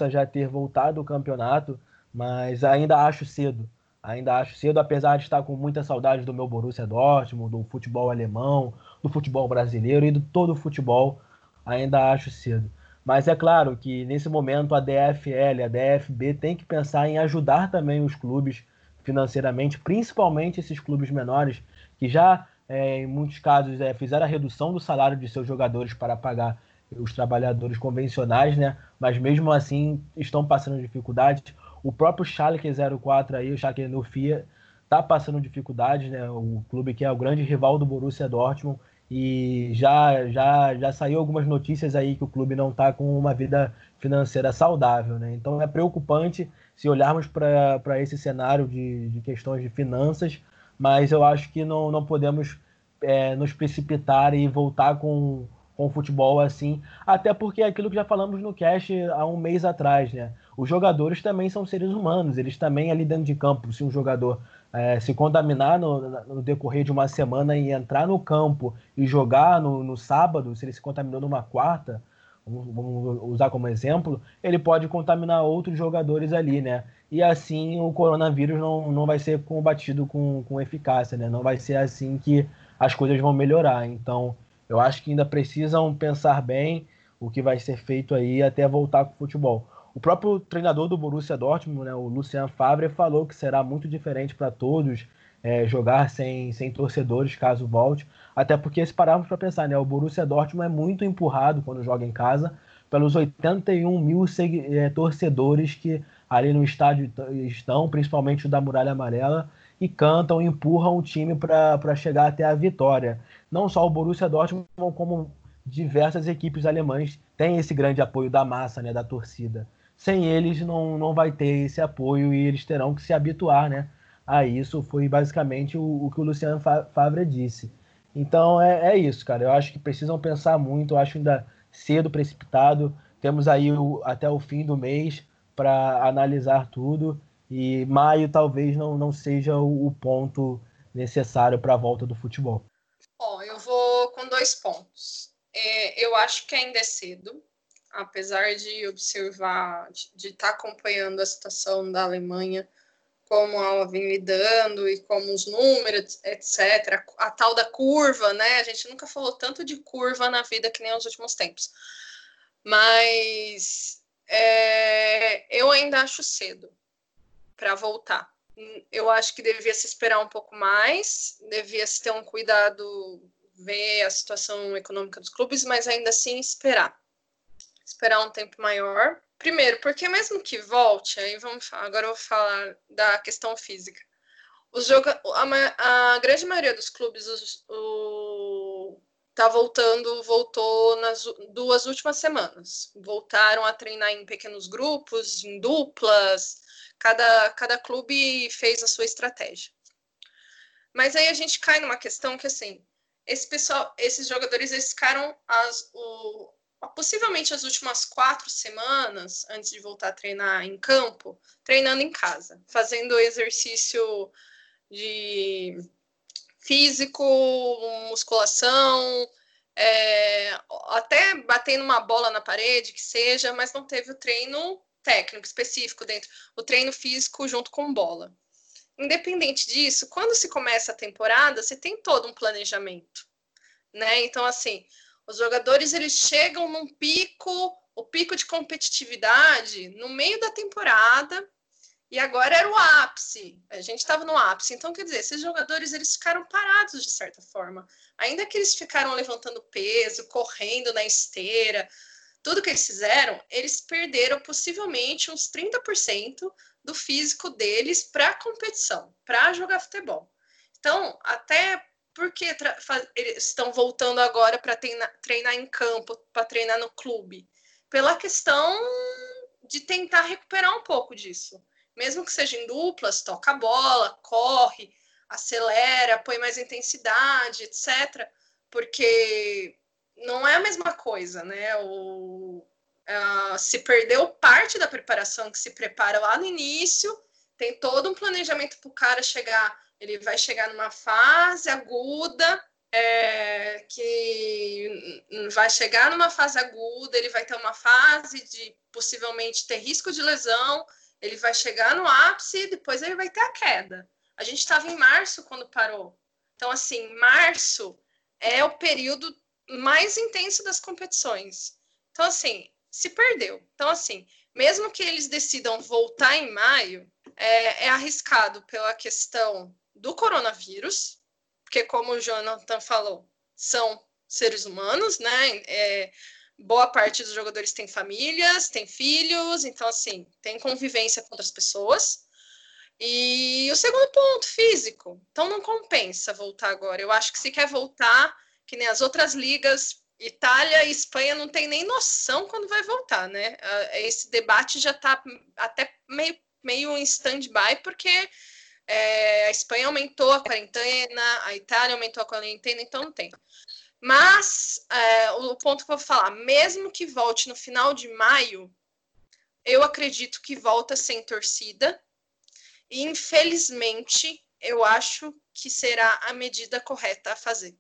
já ter voltado o campeonato, mas ainda acho cedo. Ainda acho cedo, apesar de estar com muita saudade do meu Borussia Dortmund, do futebol alemão, do futebol brasileiro e do todo o futebol, ainda acho cedo. Mas é claro que nesse momento a DFL, a DFB tem que pensar em ajudar também os clubes financeiramente, principalmente esses clubes menores que já é, em muitos casos é, fizeram a redução do salário de seus jogadores para pagar os trabalhadores convencionais, né? Mas mesmo assim estão passando dificuldades. O próprio Schalke 04 aí, o Schalke no FIA, tá passando dificuldades, né? O clube que é o grande rival do Borussia Dortmund e já já já saiu algumas notícias aí que o clube não está com uma vida financeira saudável, né? Então é preocupante se olharmos para esse cenário de, de questões de finanças, mas eu acho que não, não podemos é, nos precipitar e voltar com, com o futebol assim, até porque é aquilo que já falamos no cast há um mês atrás, né? os jogadores também são seres humanos, eles também ali dentro de campo, se um jogador é, se contaminar no, no, decorrer de uma semana e entrar no campo e jogar no, no sábado, se ele se contaminou numa quarta, vamos, usar como exemplo, ele pode contaminar outros jogadores ali, né? E assim o coronavírus não, não vai ser combatido com, com eficácia, né? Não vai ser assim que as coisas vão melhorar. Então, eu acho que ainda precisam pensar bem o que vai ser feito aí até voltar com o futebol. O próprio treinador do Borussia Dortmund, né, o Lucian Favre, falou que será muito diferente para todos é, jogar sem, sem torcedores caso volte. Até porque, se pararmos para pensar, né, o Borussia Dortmund é muito empurrado quando joga em casa pelos 81 mil é, torcedores que ali no estádio estão, principalmente o da Muralha Amarela, e cantam, empurram o time para chegar até a vitória. Não só o Borussia Dortmund, como diversas equipes alemãs têm esse grande apoio da massa, né, da torcida sem eles não, não vai ter esse apoio e eles terão que se habituar né, a isso. Foi basicamente o, o que o Luciano Favre disse. Então é, é, isso, cara. Eu acho que precisam pensar muito, eu acho ainda cedo, precipitado. Temos aí o, até o fim do mês para analisar tudo. E maio talvez não, não seja o, o ponto necessário para a volta do futebol. Bom, eu vou com dois pontos. É, eu acho que ainda é cedo apesar de observar, de estar tá acompanhando a situação da Alemanha, como ela vem lidando e como os números, etc. A tal da curva, né? A gente nunca falou tanto de curva na vida que nem nos últimos tempos. Mas é, eu ainda acho cedo para voltar. Eu acho que devia se esperar um pouco mais, devia se ter um cuidado, ver a situação econômica dos clubes, mas ainda assim esperar. Esperar um tempo maior. Primeiro, porque mesmo que volte, aí vamos agora eu vou falar da questão física. Os joga a, a grande maioria dos clubes os, o, tá voltando, voltou nas duas últimas semanas. Voltaram a treinar em pequenos grupos, em duplas, cada, cada clube fez a sua estratégia. Mas aí a gente cai numa questão que, assim, esse pessoal, esses jogadores, eles ficaram as, o, possivelmente as últimas quatro semanas, antes de voltar a treinar em campo, treinando em casa, fazendo exercício de físico, musculação, é, até batendo uma bola na parede, que seja, mas não teve o treino técnico específico dentro, o treino físico junto com bola. Independente disso, quando se começa a temporada, você tem todo um planejamento, né? Então, assim, os jogadores eles chegam num pico, o pico de competitividade no meio da temporada, e agora era o ápice. A gente estava no ápice. Então, quer dizer, esses jogadores eles ficaram parados de certa forma. Ainda que eles ficaram levantando peso, correndo na esteira, tudo que eles fizeram, eles perderam possivelmente uns 30% do físico deles para a competição, para jogar futebol. Então, até porque eles estão voltando agora para treinar, treinar em campo, para treinar no clube? Pela questão de tentar recuperar um pouco disso. Mesmo que seja em duplas, toca a bola, corre, acelera, põe mais intensidade, etc. Porque não é a mesma coisa, né? O, uh, se perdeu parte da preparação que se prepara lá no início, tem todo um planejamento para o cara chegar, ele vai chegar numa fase aguda, é, que vai chegar numa fase aguda, ele vai ter uma fase de possivelmente ter risco de lesão, ele vai chegar no ápice e depois ele vai ter a queda. A gente estava em março quando parou. Então, assim, março é o período mais intenso das competições. Então, assim, se perdeu. Então, assim, mesmo que eles decidam voltar em maio, é, é arriscado pela questão do coronavírus, porque, como o Jonathan falou, são seres humanos, né? É, boa parte dos jogadores tem famílias, tem filhos, então, assim, tem convivência com outras pessoas. E o segundo ponto, físico. Então, não compensa voltar agora. Eu acho que se quer voltar, que nem as outras ligas, Itália e Espanha não tem nem noção quando vai voltar, né? Ah, esse debate já está até meio, meio em stand-by, porque é, a Espanha aumentou a quarentena, a Itália aumentou a quarentena, então não tem. Mas é, o ponto que eu vou falar, mesmo que volte no final de maio, eu acredito que volta sem torcida. E infelizmente, eu acho que será a medida correta a fazer.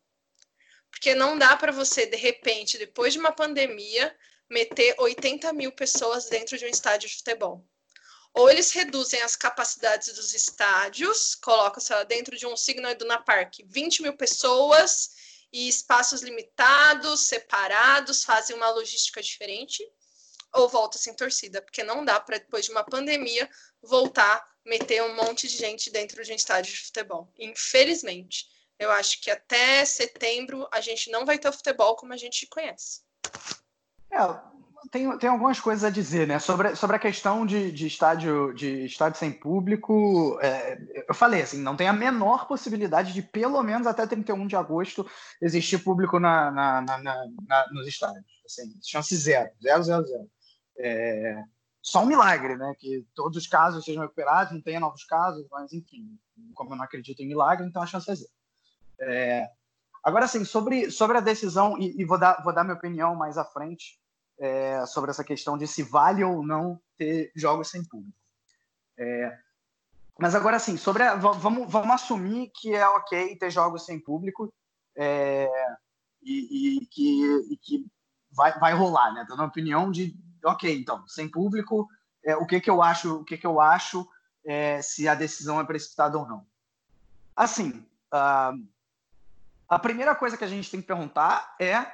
Porque não dá para você, de repente, depois de uma pandemia, meter 80 mil pessoas dentro de um estádio de futebol. Ou eles reduzem as capacidades dos estádios, colocam, sei lá, dentro de um Signal Iduna Park, 20 mil pessoas e espaços limitados, separados, fazem uma logística diferente, ou volta sem torcida, porque não dá para, depois de uma pandemia, voltar meter um monte de gente dentro de um estádio de futebol. Infelizmente. Eu acho que até setembro a gente não vai ter o futebol como a gente conhece. É, tem, tem algumas coisas a dizer, né? Sobre, sobre a questão de, de estádio de estádio sem público, é, eu falei assim, não tem a menor possibilidade de pelo menos até 31 de agosto existir público na, na, na, na nos estádios. Assim, chance zero, zero, zero, zero. É, só um milagre, né? Que todos os casos sejam recuperados, não tenha novos casos, mas enfim, como eu não acredito em milagre, então a chance é zero. É, agora, assim, sobre, sobre a decisão, e, e, vou, dar, vou dar minha opinião mais à frente é, sobre essa questão de se vale ou não ter jogos sem público. É, mas agora, assim, sobre a, vamos, vamos assumir que é ok ter jogos sem público é, e, e, que, e que vai, vai rolar, né? Dando a opinião de, ok, então, sem público, é, o que que eu acho, o que que eu acho é, se a decisão é precipitada ou não. Assim, uh, a primeira coisa que a gente tem que perguntar é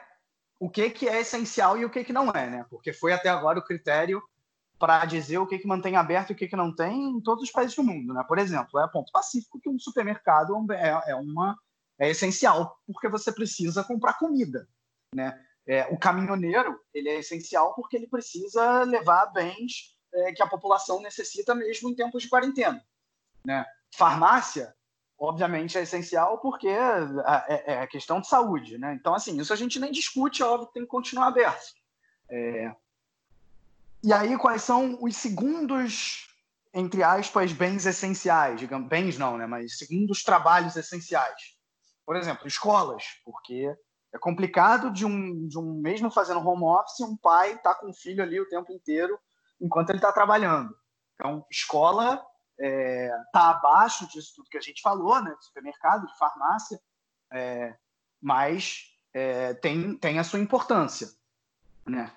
o que que é essencial e o que que não é, né? Porque foi até agora o critério para dizer o que, que mantém aberto e o que, que não tem em todos os países do mundo. Né? Por exemplo, é ponto pacífico que um supermercado é, é, uma, é essencial, porque você precisa comprar comida. Né? É, o caminhoneiro ele é essencial porque ele precisa levar bens é, que a população necessita mesmo em tempos de quarentena. Né? Farmácia, obviamente, é essencial porque é, é, questão de saúde. Né? Então, assim, isso a gente nem discute, é óbvio que tem que continuar aberto. É, e aí, quais são os segundos, entre aspas, bens essenciais? Digamos, bens não, né? Mas segundos trabalhos essenciais. Por exemplo, escolas, porque é complicado de um, de um mesmo fazendo home office, um pai tá com o filho ali o tempo inteiro enquanto ele está trabalhando. Então, escola está é, tá abaixo disso tudo que a gente falou, né? Supermercado, de farmácia, é, mas é, tem, tem a sua importância, né?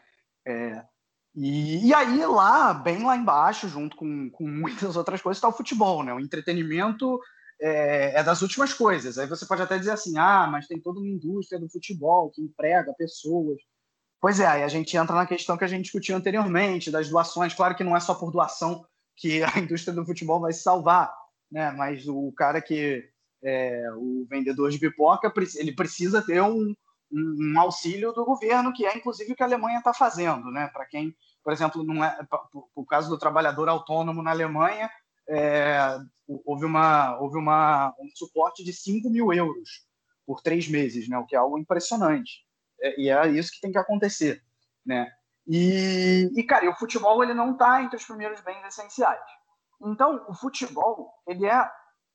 É, e, e, aí, lá, bem lá embaixo, junto com, com muitas outras coisas, está o futebol, né? O entretenimento é, é, das últimas coisas. Aí você pode até dizer assim, ah, mas tem toda uma indústria do futebol que emprega pessoas. Pois é, aí a gente entra na questão que a gente discutiu anteriormente, das doações. Claro que não é só por doação que a indústria do futebol vai salvar, né? Mas o cara que é o vendedor de pipoca, ele precisa ter um, um, auxílio do governo, que é inclusive o que a Alemanha está fazendo, né? Para quem, por exemplo, não é, por caso do trabalhador autônomo na Alemanha, é, houve, uma, houve uma, um suporte de 5 mil euros por três meses, né? O que é algo impressionante. É, e é isso que tem que acontecer, né? E, e cara, e o futebol ele não está entre os primeiros bens essenciais. Então, o futebol ele é,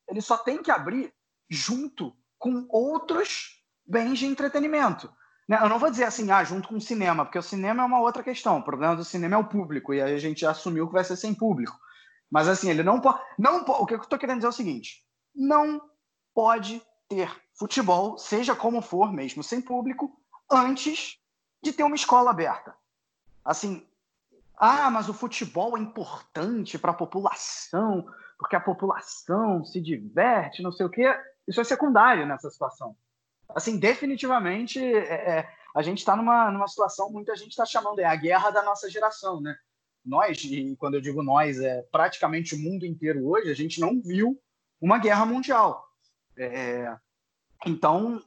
ele só tem que abrir junto com outros bens de entretenimento. Né? Eu não vou dizer assim, ah, junto com o cinema, porque o cinema é uma outra questão. O problema do cinema é o público, e aí a gente assumiu que vai ser sem público. Mas assim, ele não pode. Não, o que eu estou querendo dizer é o seguinte: não pode ter futebol, seja como for, mesmo sem público, antes de ter uma escola aberta. Assim, ah, mas o futebol é importante para a população, porque a população se diverte, não sei o quê. Isso é secundário nessa situação assim, definitivamente é, é a gente está numa, numa situação, muita gente está chamando, é a guerra da nossa geração, né? Nós, e quando eu digo nós, é praticamente o mundo inteiro hoje, a gente não viu uma guerra mundial. É, então,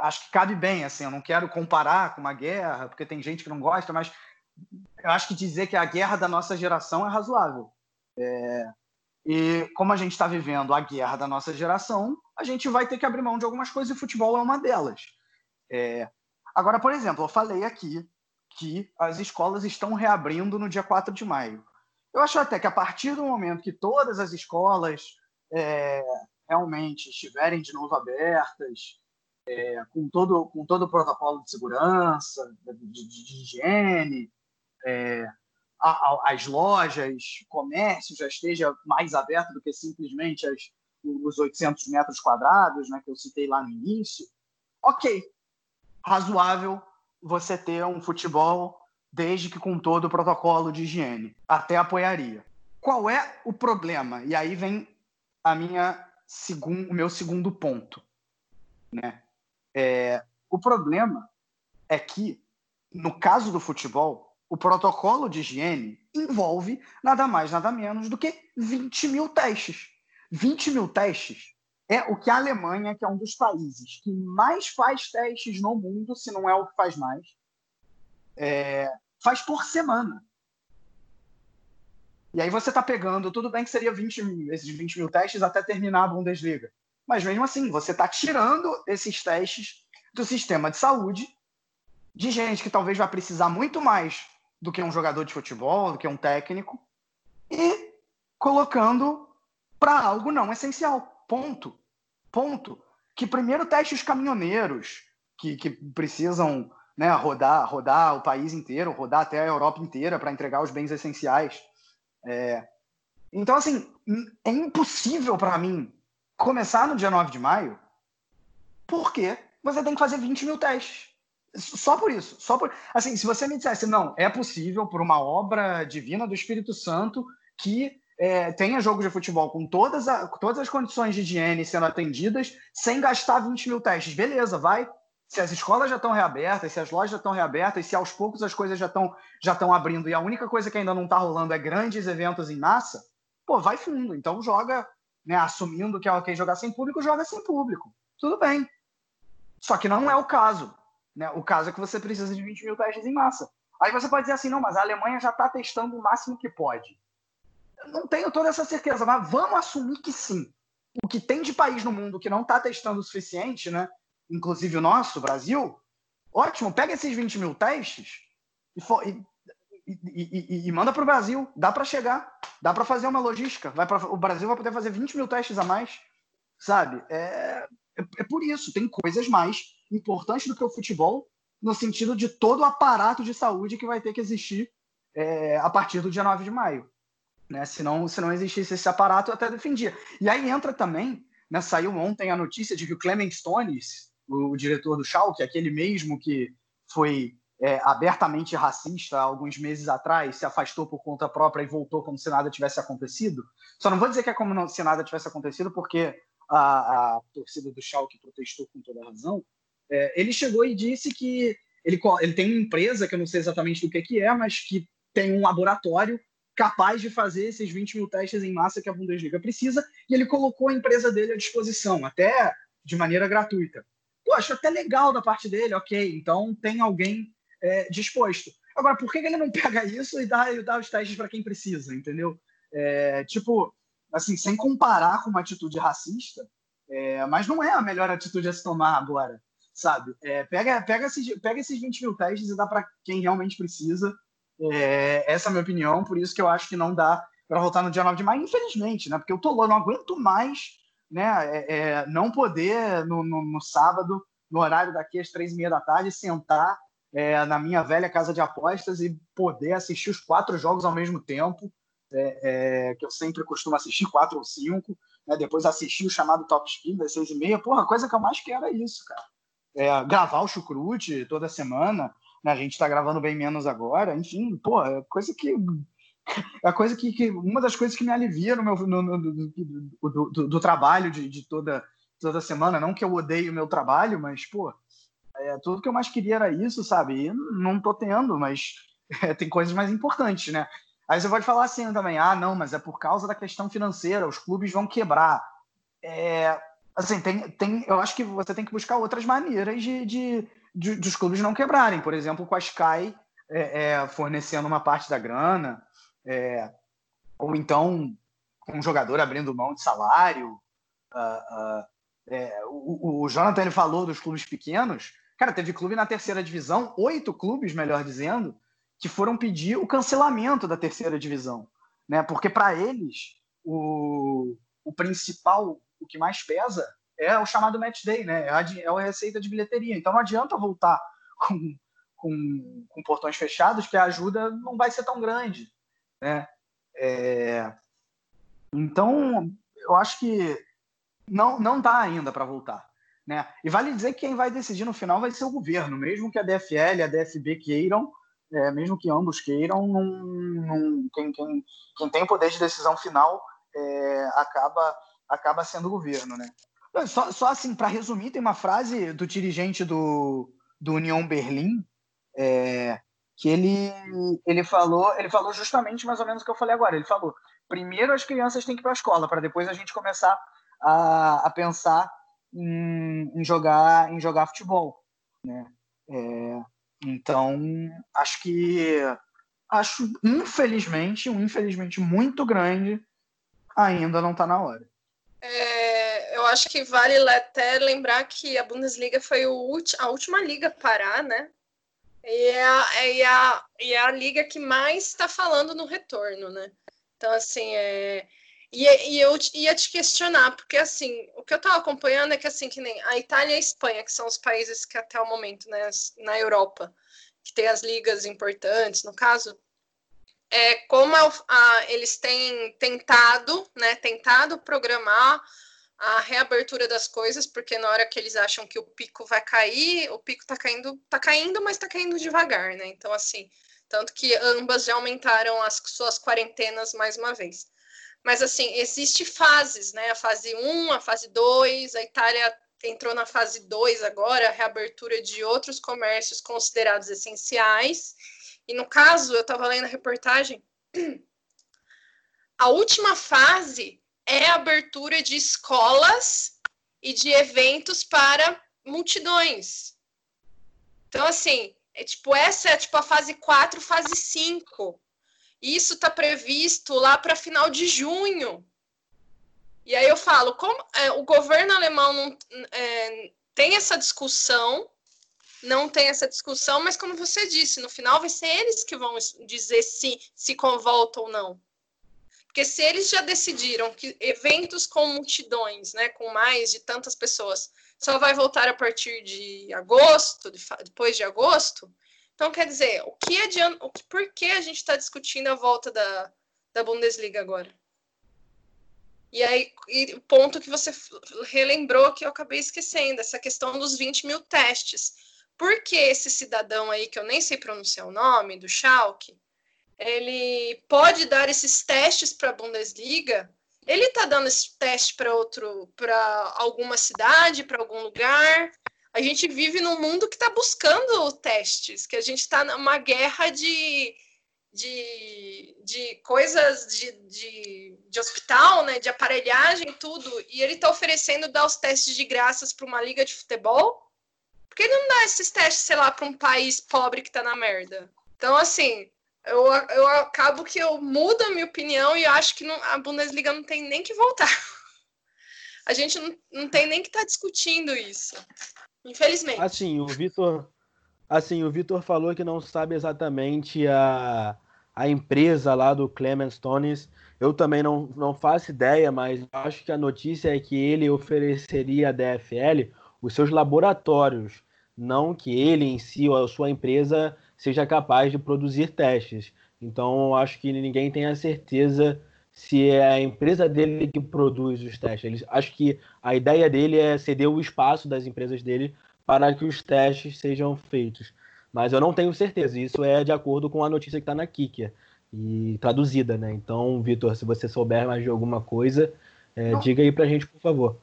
acho que cabe bem, assim, eu não quero comparar com uma guerra, porque tem gente que não gosta, mas eu acho que dizer que a guerra da nossa geração é razoável. É, e como a gente está vivendo a guerra da nossa geração, a gente vai ter que abrir mão de algumas coisas e o futebol é uma delas. É... Agora, por exemplo, eu falei aqui que as escolas estão reabrindo no dia 4 de maio. Eu acho até que a partir do momento que todas as escolas é, realmente estiverem de novo abertas, é, com, todo, com todo o protocolo de segurança, de, de, de higiene, é, a, a, as lojas, comércio já esteja mais aberto do que simplesmente as, os 800 metros quadrados, né, que eu citei lá no início. Ok, razoável você ter um futebol desde que com todo o protocolo de higiene. Até apoiaria. Qual é o problema? E aí vem a minha segun, o meu segundo ponto. Né? É, o problema é que, no caso do futebol, o protocolo de higiene envolve nada mais, nada menos do que 20 mil testes. 20 mil testes é o que a Alemanha, que é um dos países que mais faz testes no mundo, se não é o que faz mais, é, faz por semana. E aí você está pegando, tudo bem que seria 20, esses 20 mil testes até terminar a Bundesliga. Mas mesmo assim, você está tirando esses testes do sistema de saúde de gente que talvez vai precisar muito mais do que um jogador de futebol, do que um técnico, e colocando para algo não essencial. Ponto. Ponto. Que primeiro teste os caminhoneiros, que, que precisam né, rodar, rodar o país inteiro, rodar até a Europa inteira para entregar os bens essenciais. É... Então, assim, é impossível para mim começar no dia 9 de maio, porque você tem que fazer 20 mil testes. Só por isso. Só por... Assim, se você me dissesse, não, é possível, por uma obra divina do Espírito Santo, que é, tenha jogo de futebol com todas, a, todas as condições de higiene sendo atendidas, sem gastar 20 mil testes. Beleza, vai. Se as escolas já estão reabertas, se as lojas já estão reabertas, se aos poucos as coisas já estão já estão abrindo e a única coisa que ainda não está rolando é grandes eventos em massa, pô, vai fundo. Então joga, né, assumindo que é ok jogar sem público, joga sem público. Tudo bem. Só que não é o caso. Né? O caso é que você precisa de 20 mil testes em massa. Aí você pode dizer assim, não, mas a Alemanha já está testando o máximo que pode. Eu não tenho toda essa certeza, mas vamos assumir que sim. O que tem de país no mundo que não está testando o suficiente, né? inclusive o nosso, o Brasil, ótimo, pega esses 20 mil testes e, e, e, e manda para o Brasil. Dá para chegar, dá para fazer uma logística. Vai pra, o Brasil vai poder fazer 20 mil testes a mais, sabe? É, é, é por isso, tem coisas mais importantes do que o futebol, no sentido de todo o aparato de saúde que vai ter que existir é, a partir do dia 9 de maio. Né? Se, não, se não existisse esse aparato, eu até defendia. E aí entra também, né, saiu ontem a notícia de que o Clement Stones, o, o diretor do Schalke, aquele mesmo que foi é, abertamente racista alguns meses atrás, se afastou por conta própria e voltou como se nada tivesse acontecido. Só não vou dizer que é como se nada tivesse acontecido, porque a, a torcida do Schalke protestou com toda razão. É, ele chegou e disse que ele, ele tem uma empresa, que eu não sei exatamente do que, que é, mas que tem um laboratório capaz de fazer esses 20 mil testes em massa que a Bundesliga precisa, e ele colocou a empresa dele à disposição, até de maneira gratuita. Pô, acho até legal da parte dele, ok, então tem alguém é, disposto. Agora, por que ele não pega isso e dá, e dá os testes para quem precisa, entendeu? É, tipo, assim, sem comparar com uma atitude racista, é, mas não é a melhor atitude a se tomar agora, sabe? É, pega, pega, esses, pega esses 20 mil testes e dá para quem realmente precisa. É, essa é a minha opinião, por isso que eu acho que não dá para voltar no dia 9 de maio, infelizmente, né? Porque eu tô louco, não aguento mais né, é, é, não poder no, no, no, sábado, no horário daqui às três e meia da tarde, sentar é, na minha velha casa de apostas e poder assistir os quatro jogos ao mesmo tempo, é, é, que eu sempre costumo assistir, quatro ou cinco, né, depois assistir o chamado Top Spin das seis e meia. Porra, a coisa que eu mais quero é isso, cara. É, gravar o chucrute toda semana, né, a gente está gravando bem menos agora, enfim, pô, é coisa que é coisa que, que, uma das coisas que me alivia no meu no, no, do, do, do, trabalho de, de, toda toda semana não que eu odeie o meu trabalho mas pô é, tudo que eu mais queria era isso sabe e não tô tendo mas é, tem coisas mais importantes né aí você pode falar assim também ah não mas é por causa da questão financeira os clubes vão quebrar é, assim tem, tem eu acho que você tem que buscar outras maneiras de, de, de dos clubes não quebrarem por exemplo com a Sky é, é, fornecendo uma parte da grana é, ou então um jogador abrindo mão de salário. Uh, uh, o, o, Jonathan ele falou dos clubes pequenos. Cara, teve clube na terceira divisão, oito clubes, melhor dizendo, que foram pedir o cancelamento da terceira divisão. Né? Porque para eles, o, o principal, o que mais pesa, é o chamado match day, né? É a, é a receita de bilheteria. Então não adianta voltar com, com, com portões fechados, que a ajuda não vai ser tão grande. Né? É... Então, eu acho que não não dá ainda para voltar. Né? E vale dizer que quem vai decidir no final vai ser o governo, mesmo que a DFL e a DFB queiram, é, mesmo que ambos queiram, não, não, quem, quem, quem, tem o poder de decisão final é, acaba, acaba sendo o governo. Né? Só, só assim, para resumir, tem uma frase do dirigente do, do União Berlim, é, que ele, ele falou, ele falou justamente mais ou menos o que eu falei agora. Ele falou: primeiro as crianças têm que ir para a escola, para depois a gente começar a, a pensar em, em, jogar em jogar futebol, né? É, então acho que acho infelizmente, um infelizmente muito grande, ainda não está na hora. É, eu acho que vale até lembrar que a Bundesliga foi a última liga a parar, né? E é a, é a, é a liga que mais está falando no retorno, né? Então, assim, é. E, e, eu ia te questionar, porque assim, o que eu estava acompanhando é que assim, que nem a Itália e a Espanha, que são os países que até o momento, né, na Europa, que tem as ligas importantes, no caso, é como a, a, eles têm tentado, né, tentado programar a reabertura das coisas, porque na hora que eles acham que o pico vai cair, o pico tá caindo, tá caindo, mas tá caindo devagar, né? Então, assim, tanto que ambas já aumentaram as suas quarentenas mais uma vez. Mas, assim, existe fases, né? A fase 1, a fase 2, a Itália entrou na fase 2 agora, a reabertura de outros comércios considerados essenciais. E no caso, eu estava lendo a reportagem, a última fase é a abertura de escolas e de eventos para multidões. Então, assim, é tipo, essa é tipo a fase 4, fase 5. Isso está previsto lá para final de junho. E aí eu falo, como é, o governo alemão não é, tem essa discussão, não tem essa discussão, mas como você disse, no final vai ser eles que vão dizer se se convolta ou não. Porque se eles já decidiram que eventos com multidões, né, com mais de tantas pessoas, só vai voltar a partir de agosto, de, depois de agosto, então quer dizer, o que adianta, o que, por que a gente está discutindo a volta da, da Bundesliga agora? E aí, o ponto que você relembrou que eu acabei esquecendo, essa questão dos 20 mil testes. Por que esse cidadão aí, que eu nem sei pronunciar o nome, do Schalke, ele pode dar esses testes para a Bundesliga. Ele está dando esse teste para outro, para alguma cidade, para algum lugar. A gente vive num mundo que está buscando testes, que a gente está numa guerra de, de, de coisas de, de, de, hospital, né, de aparelhagem, tudo, e ele está oferecendo dar os testes de graças para uma liga de futebol. Por que ele não dá esses testes, sei lá, para um país pobre que está na merda? Então, assim, eu, eu acabo que eu mudo a minha opinião e acho que não, a Bundesliga não tem nem que voltar. A gente não, não tem nem que estar tá discutindo isso. Infelizmente. Assim, o Vitor. Assim, o Vitor falou que não sabe exatamente a, a empresa lá do Clement Stones. Eu também não, não faço ideia, mas acho que a notícia é que ele ofereceria à DFL os seus laboratórios, não que ele em si ou a sua empresa seja capaz de produzir testes. Então, acho que ninguém tem a certeza se é a empresa dele que produz os testes. Ele, acho que a ideia dele é ceder o espaço das empresas dele para que os testes sejam feitos. Mas eu não tenho certeza. Isso é de acordo com a notícia que está na Kikia e traduzida, né? Então, Vitor, se você souber mais de alguma coisa, é, diga aí para a gente, por favor.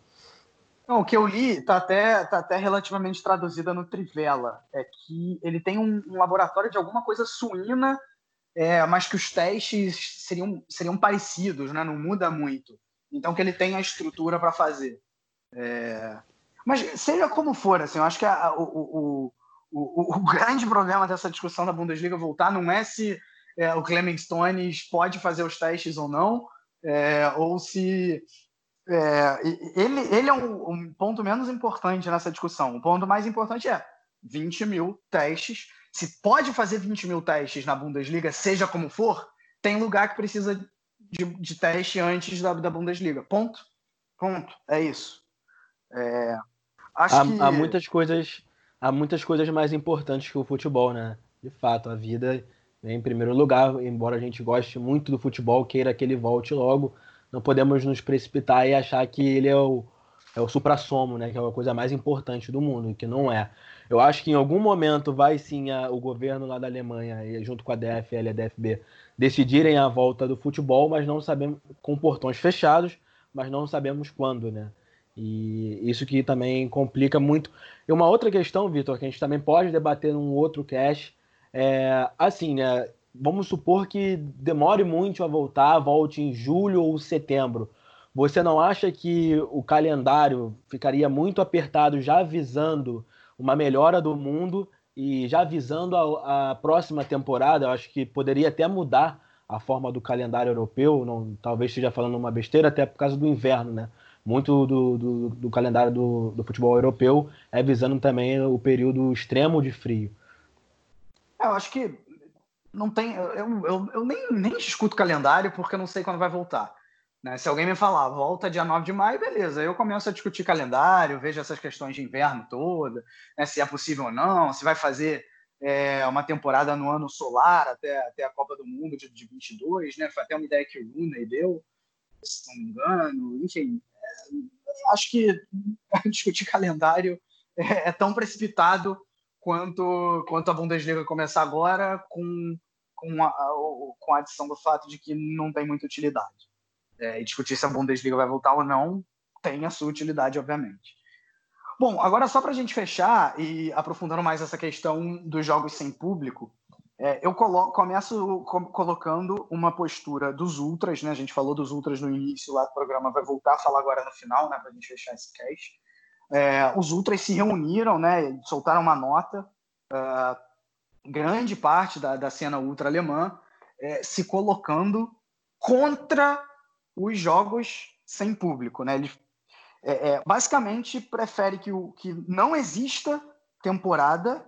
Não, o que eu li está até, tá até relativamente traduzida no Trivela. É que ele tem um, um laboratório de alguma coisa suína, é, mas que os testes seriam, seriam parecidos, né? não muda muito. Então que ele tem a estrutura para fazer. É... Mas seja como for, assim, eu acho que a, o, o, o, o, grande problema dessa discussão da Bundesliga voltar não é se é, o Clement Stones pode fazer os testes ou não, é, ou se é, ele, ele é um, um, ponto menos importante nessa discussão. O ponto mais importante é 20 mil testes. Se pode fazer 20 mil testes na Bundesliga, seja como for, tem lugar que precisa de, de teste antes da, da, Bundesliga. Ponto. Ponto. É isso. É, acho há, que... há muitas coisas há muitas coisas mais importantes que o futebol, né? De fato, a vida em primeiro lugar, embora a gente goste muito do futebol, queira que ele volte logo, não podemos nos precipitar e achar que ele é o, é o supra-somo, né? Que é a coisa mais importante do mundo, que não é. Eu acho que em algum momento vai sim a, o governo lá da Alemanha, junto com a DFL e a DFB, decidirem a volta do futebol, mas não sabemos, com portões fechados, mas não sabemos quando, né? E isso que também complica muito. E uma outra questão, Vitor, que a gente também pode debater num outro cast, é assim, né? vamos supor que demore muito a voltar, volte em julho ou setembro. Você não acha que o calendário ficaria muito apertado já visando uma melhora do mundo e já visando a, a próxima temporada? Eu acho que poderia até mudar a forma do calendário europeu, não, talvez esteja falando uma besteira, até por causa do inverno, né? Muito do, do, do calendário do, do, futebol europeu é visando também o período extremo de frio. É, eu acho que não tem. Eu, eu, eu nem, nem discuto calendário porque eu não sei quando vai voltar. Né? Se alguém me falar, volta dia 9 de maio, beleza. Eu começo a discutir calendário, vejo essas questões de inverno toda, né? se é possível ou não, se vai fazer é, uma temporada no ano solar até, até a Copa do Mundo de, de 22, né? Foi até uma ideia que o Rooney deu, se não me engano. Enfim, acho que discutir calendário é, é, tão precipitado quanto, quanto a Bundesliga começar agora, com, com, a, com a adição do fato de que não tem muita utilidade. É, e discutir se a Bundesliga vai voltar ou não tem a sua utilidade, obviamente. Bom, agora só para a gente fechar e aprofundando mais essa questão dos jogos sem público, é, eu coloco, começo co colocando uma postura dos ultras, né? A gente falou dos ultras no início lá do programa, vai voltar a falar agora no final, né? Para a gente fechar esse cast. É, os ultras se reuniram, né? Soltaram uma nota. Uh, grande parte da, da cena ultra alemã é, se colocando contra os jogos sem público, né? Ele é, é, basicamente prefere que, o, que não exista temporada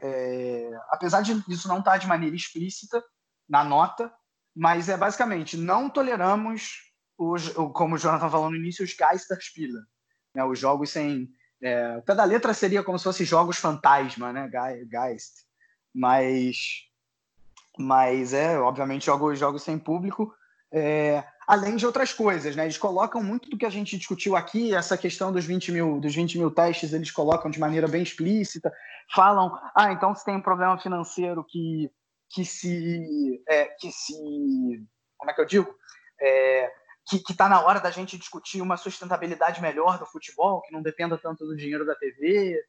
é, apesar de isso não estar tá de maneira explícita na nota, mas é basicamente não toleramos os, como o Jonathan falou no início, os Geisterspieler, né, os jogos sem. É, da letra seria como se fossem jogos fantasma, né, Geist, mas, mas é, obviamente, jogos, jogos sem público. É, além de outras coisas, né? Eles colocam muito do que a gente discutiu aqui, essa questão dos 20 mil, dos 20 mil testes, eles colocam de maneira bem explícita, falam, ah, então se tem um problema financeiro que, que se. É, que se. Como é que eu digo? É, que está na hora da gente discutir uma sustentabilidade melhor do futebol, que não dependa tanto do dinheiro da TV,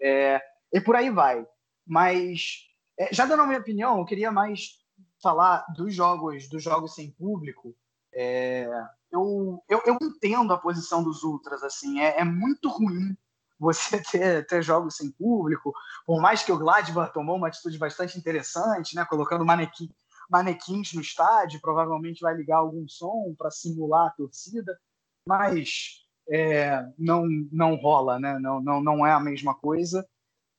é, e por aí vai. Mas, é, já dando a minha opinião, eu queria mais falar dos jogos, dos jogos sem público, é, eu, eu, eu, entendo a posição dos ultras, assim, é, é muito ruim você ter, ter, jogos sem público, por mais que o Gladbach tomou uma atitude bastante interessante, né, colocando manequim, manequins no estádio, provavelmente vai ligar algum som para simular a torcida, mas é, não, não rola, né, não, não, não é a mesma coisa.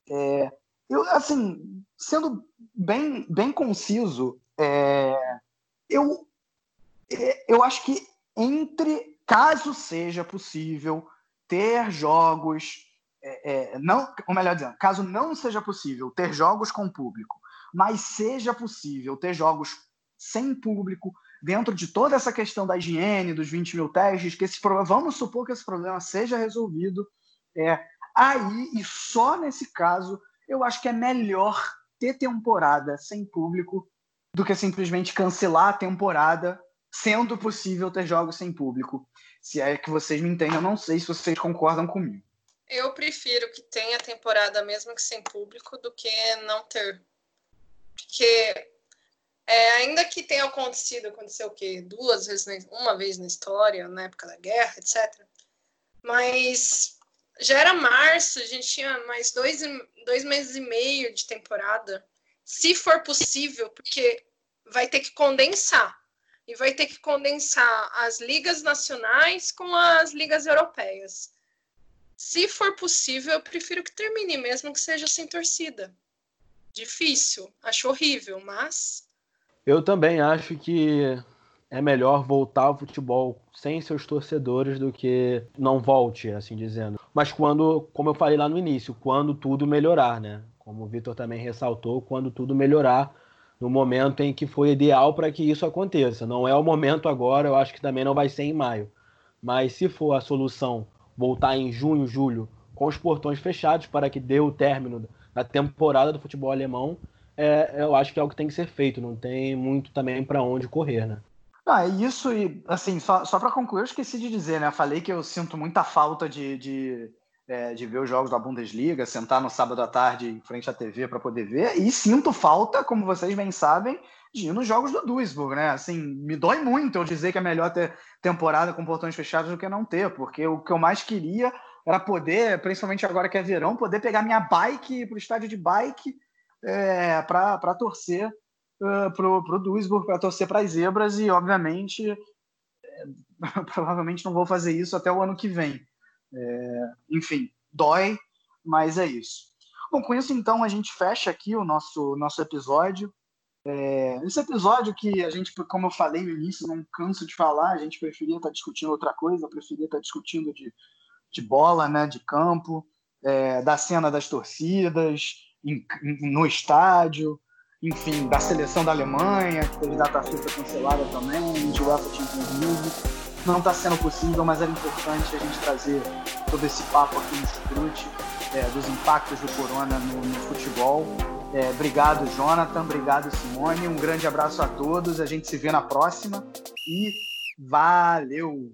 É, eu, assim, sendo bem, bem conciso, é, eu eu acho que entre, caso seja possível, ter jogos, é, é, não, ou melhor dizendo, caso não seja possível ter jogos com público, mas seja possível ter jogos sem público, dentro de toda essa questão da higiene, dos 20 mil testes, que esse problema, vamos supor que esse problema seja resolvido, é, aí e só nesse caso, eu acho que é melhor ter temporada sem público do que simplesmente cancelar a temporada sendo possível ter jogos sem público. Se é que vocês me entendem, eu não sei se vocês concordam comigo. Eu prefiro que tenha temporada mesmo que sem público do que não ter. Porque é, ainda que tenha acontecido, aconteceu o quê? Duas vezes, uma vez na história, na época da guerra, etc. Mas já era março, a gente tinha mais dois, dois meses e meio de temporada. Se for possível, porque vai ter que condensar e vai ter que condensar as ligas nacionais com as ligas europeias. Se for possível, eu prefiro que termine, mesmo que seja sem torcida. Difícil, acho horrível, mas. Eu também acho que é melhor voltar ao futebol sem seus torcedores do que não volte, assim dizendo. Mas quando, como eu falei lá no início, quando tudo melhorar, né? Como o Vitor também ressaltou, quando tudo melhorar, no momento em que foi ideal para que isso aconteça. Não é o momento agora, eu acho que também não vai ser em maio. Mas se for a solução voltar em junho, julho, com os portões fechados para que dê o término da temporada do futebol alemão, é, eu acho que é o que tem que ser feito. Não tem muito também para onde correr, né? Ah, isso e assim, só, só para concluir, eu esqueci de dizer, né? Falei que eu sinto muita falta de, de é, de ver os jogos da Bundesliga, sentar no sábado à tarde em frente à TV para poder ver, e sinto falta, como vocês bem sabem, de ir nos jogos do Duisburg, né? Assim, me dói muito eu dizer que é melhor ter temporada com portões fechados do que não ter, porque o que eu mais queria era poder, principalmente agora que é verão, poder pegar minha bike para o estádio de bike é, para torcer uh, pro, pro Duisburg, para torcer para as zebras, e obviamente, é, provavelmente não vou fazer isso até o ano que vem. É, enfim, dói, mas é isso. Bom, com isso então a gente fecha aqui o nosso, nosso episódio. É, esse episódio que a gente, como eu falei no início, não canso de falar, a gente preferia estar discutindo outra coisa, preferia estar discutindo de, de bola, né, de campo, é, da cena das torcidas, em, no estádio, enfim, da seleção da Alemanha, que teve data FIFA cancelada também, de UEFA Champions League. Não está sendo possível, mas era importante a gente trazer todo esse papo aqui no Chucrute, é, dos impactos do corona no, no futebol. É, obrigado, Jonathan. Obrigado, Simone. Um grande abraço a todos. A gente se vê na próxima e valeu!